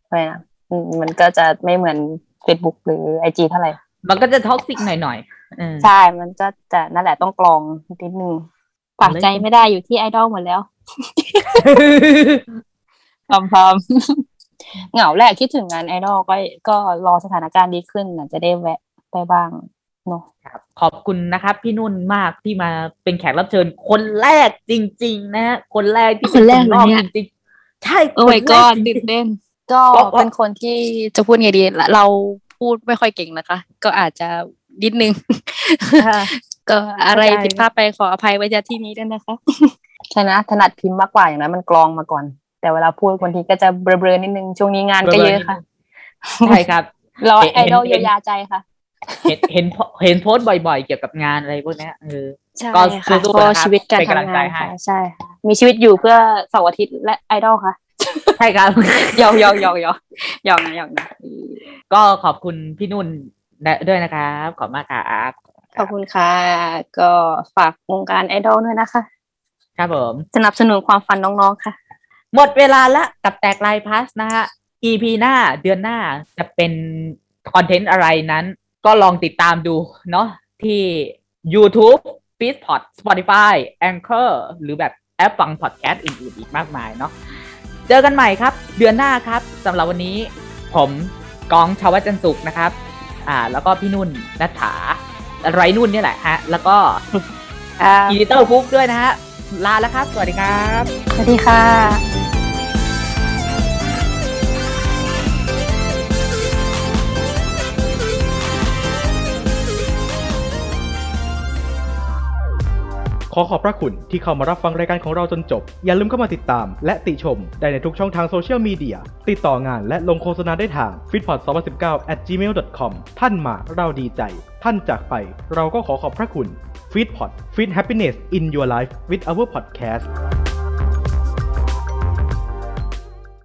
Speaker 3: อะไรนะอืมมันก็จะไม่เหมือน Facebook หรือไอจีเท่าไหร่
Speaker 2: มันก็จะ toxic หน่อยๆเออ
Speaker 3: ใช่ มันจะจะนั่นแหละต้องกรองนิดนึงฝากใจไม่ได้อยู่ที่ไอดอลหมดแล้ว พร้อมๆเหงาแรกคิดถึงงานไอดอลก็ก็รอสถานการณ์ดีขึ้นน่ะจะได้แวะไปบ้างเนาะ
Speaker 2: ครับขอบคุณนะครับ พี่นุ่นมากที่มาเป็นแขกรับเชิญ คนแรกจริง ๆ นะฮะคนแรกที่
Speaker 3: คนแรก
Speaker 2: ป็
Speaker 3: เลย
Speaker 2: นอก
Speaker 3: เนี่ย
Speaker 2: จริงๆใช่
Speaker 3: โอ้
Speaker 2: คน
Speaker 3: my
Speaker 2: แร
Speaker 3: god
Speaker 2: จริงๆ
Speaker 3: ตื่นเต้นก็
Speaker 2: เพราะว่า
Speaker 3: เป็นคนที่จะพูดไงดีเราพูดไม่ค่อยเก่งนะคะ ก็อาจจะนิดนึง
Speaker 2: ค่ะ
Speaker 3: ก็อะไร
Speaker 2: เข้าใจ
Speaker 3: ผิดพลาดไปขออภัยไว้ณที่นี้ด้วยนะคะใช่นะถนัดพิมพ์มากกว่าอย่างนั้นมันกรองมาก่อน แต่เวลาพูดบางทีก็จะเบลอๆนิดนึงช่วงนี้งานก็เยอะค่ะ
Speaker 2: ใช่ครับ
Speaker 3: รอ
Speaker 2: เห็น
Speaker 3: ไอดอล
Speaker 2: เห็
Speaker 3: เยีย
Speaker 2: น
Speaker 3: วยาใจค่ะ
Speaker 2: เห็นเห็นเห็นโพสต์บ่อยๆ เกี่ยวกับงานอะไรพวกเนี้ยเออ
Speaker 3: ใช่
Speaker 2: ก็
Speaker 3: ค่ะ
Speaker 2: สู้ๆ
Speaker 3: ก็
Speaker 2: นะครับ
Speaker 3: ชีวิตการ
Speaker 2: เป็นกำลัง
Speaker 3: ทำ
Speaker 2: ใจ
Speaker 3: งาน
Speaker 2: ให้
Speaker 3: ค่ะใช่ค่ะมีชีวิตอยู่เพื่อเสาร์อาทิตย์และไอดอลค่ะ
Speaker 2: ใช่ครับ
Speaker 3: ยอกยอกยอกยอกยอกนะยอกนะ
Speaker 2: ก็ขอบคุณพี่นุ่นด้วยนะครับ ขอบคุณมากครับ
Speaker 3: ขอบคุณค่ะ ก็ฝากวงการไอดอลด้วยนะคะ
Speaker 2: ครับผม
Speaker 3: สนับสนุนความฝันน้องๆค่ะ
Speaker 2: หมดเวลาละกับแตกลายพลัสนะฮะ EP หน้าเดือนหน้าจะเป็นคอนเทนต์อะไรนั้น ก็ลองติดตามดูเนาะที่ YouTube f e e d p o t Spotify Anchor หรือแบบแอปฟังพอดแคสต์อื่นๆอีกมากมายเนาะเจอกันใหม่ครับ เดือนหน้าครับสำหรับวันนี้ผมกองชาวจันทร์สุขนะครับ อ่า แล้วก็พี่นุ่นนัฐาไรนุ่นเนี่ยแหละฮะ แล้วก็อีดิเตอร์ฟุกด้วยนะฮะ ลาแล้วครับ สวัสดีครับ
Speaker 3: สวัสดีค่ะ
Speaker 1: ขอขอบพระคุณที่เข้ามารับฟังรายการของเราจนจบ อย่าลืมเข้ามาติดตาม และติชม ได้ในทุกช่องทางโซเชียลมีเดีย ติดต่องานและลงโฆษณาได้ทาง f i t p o d 2 1 9 at gmail.com ท่านมาเราดีใจ ท่านจากไป เราก็ขอขอบพระคุณ f e e d p o d Feed Happiness in Your Life with our podcast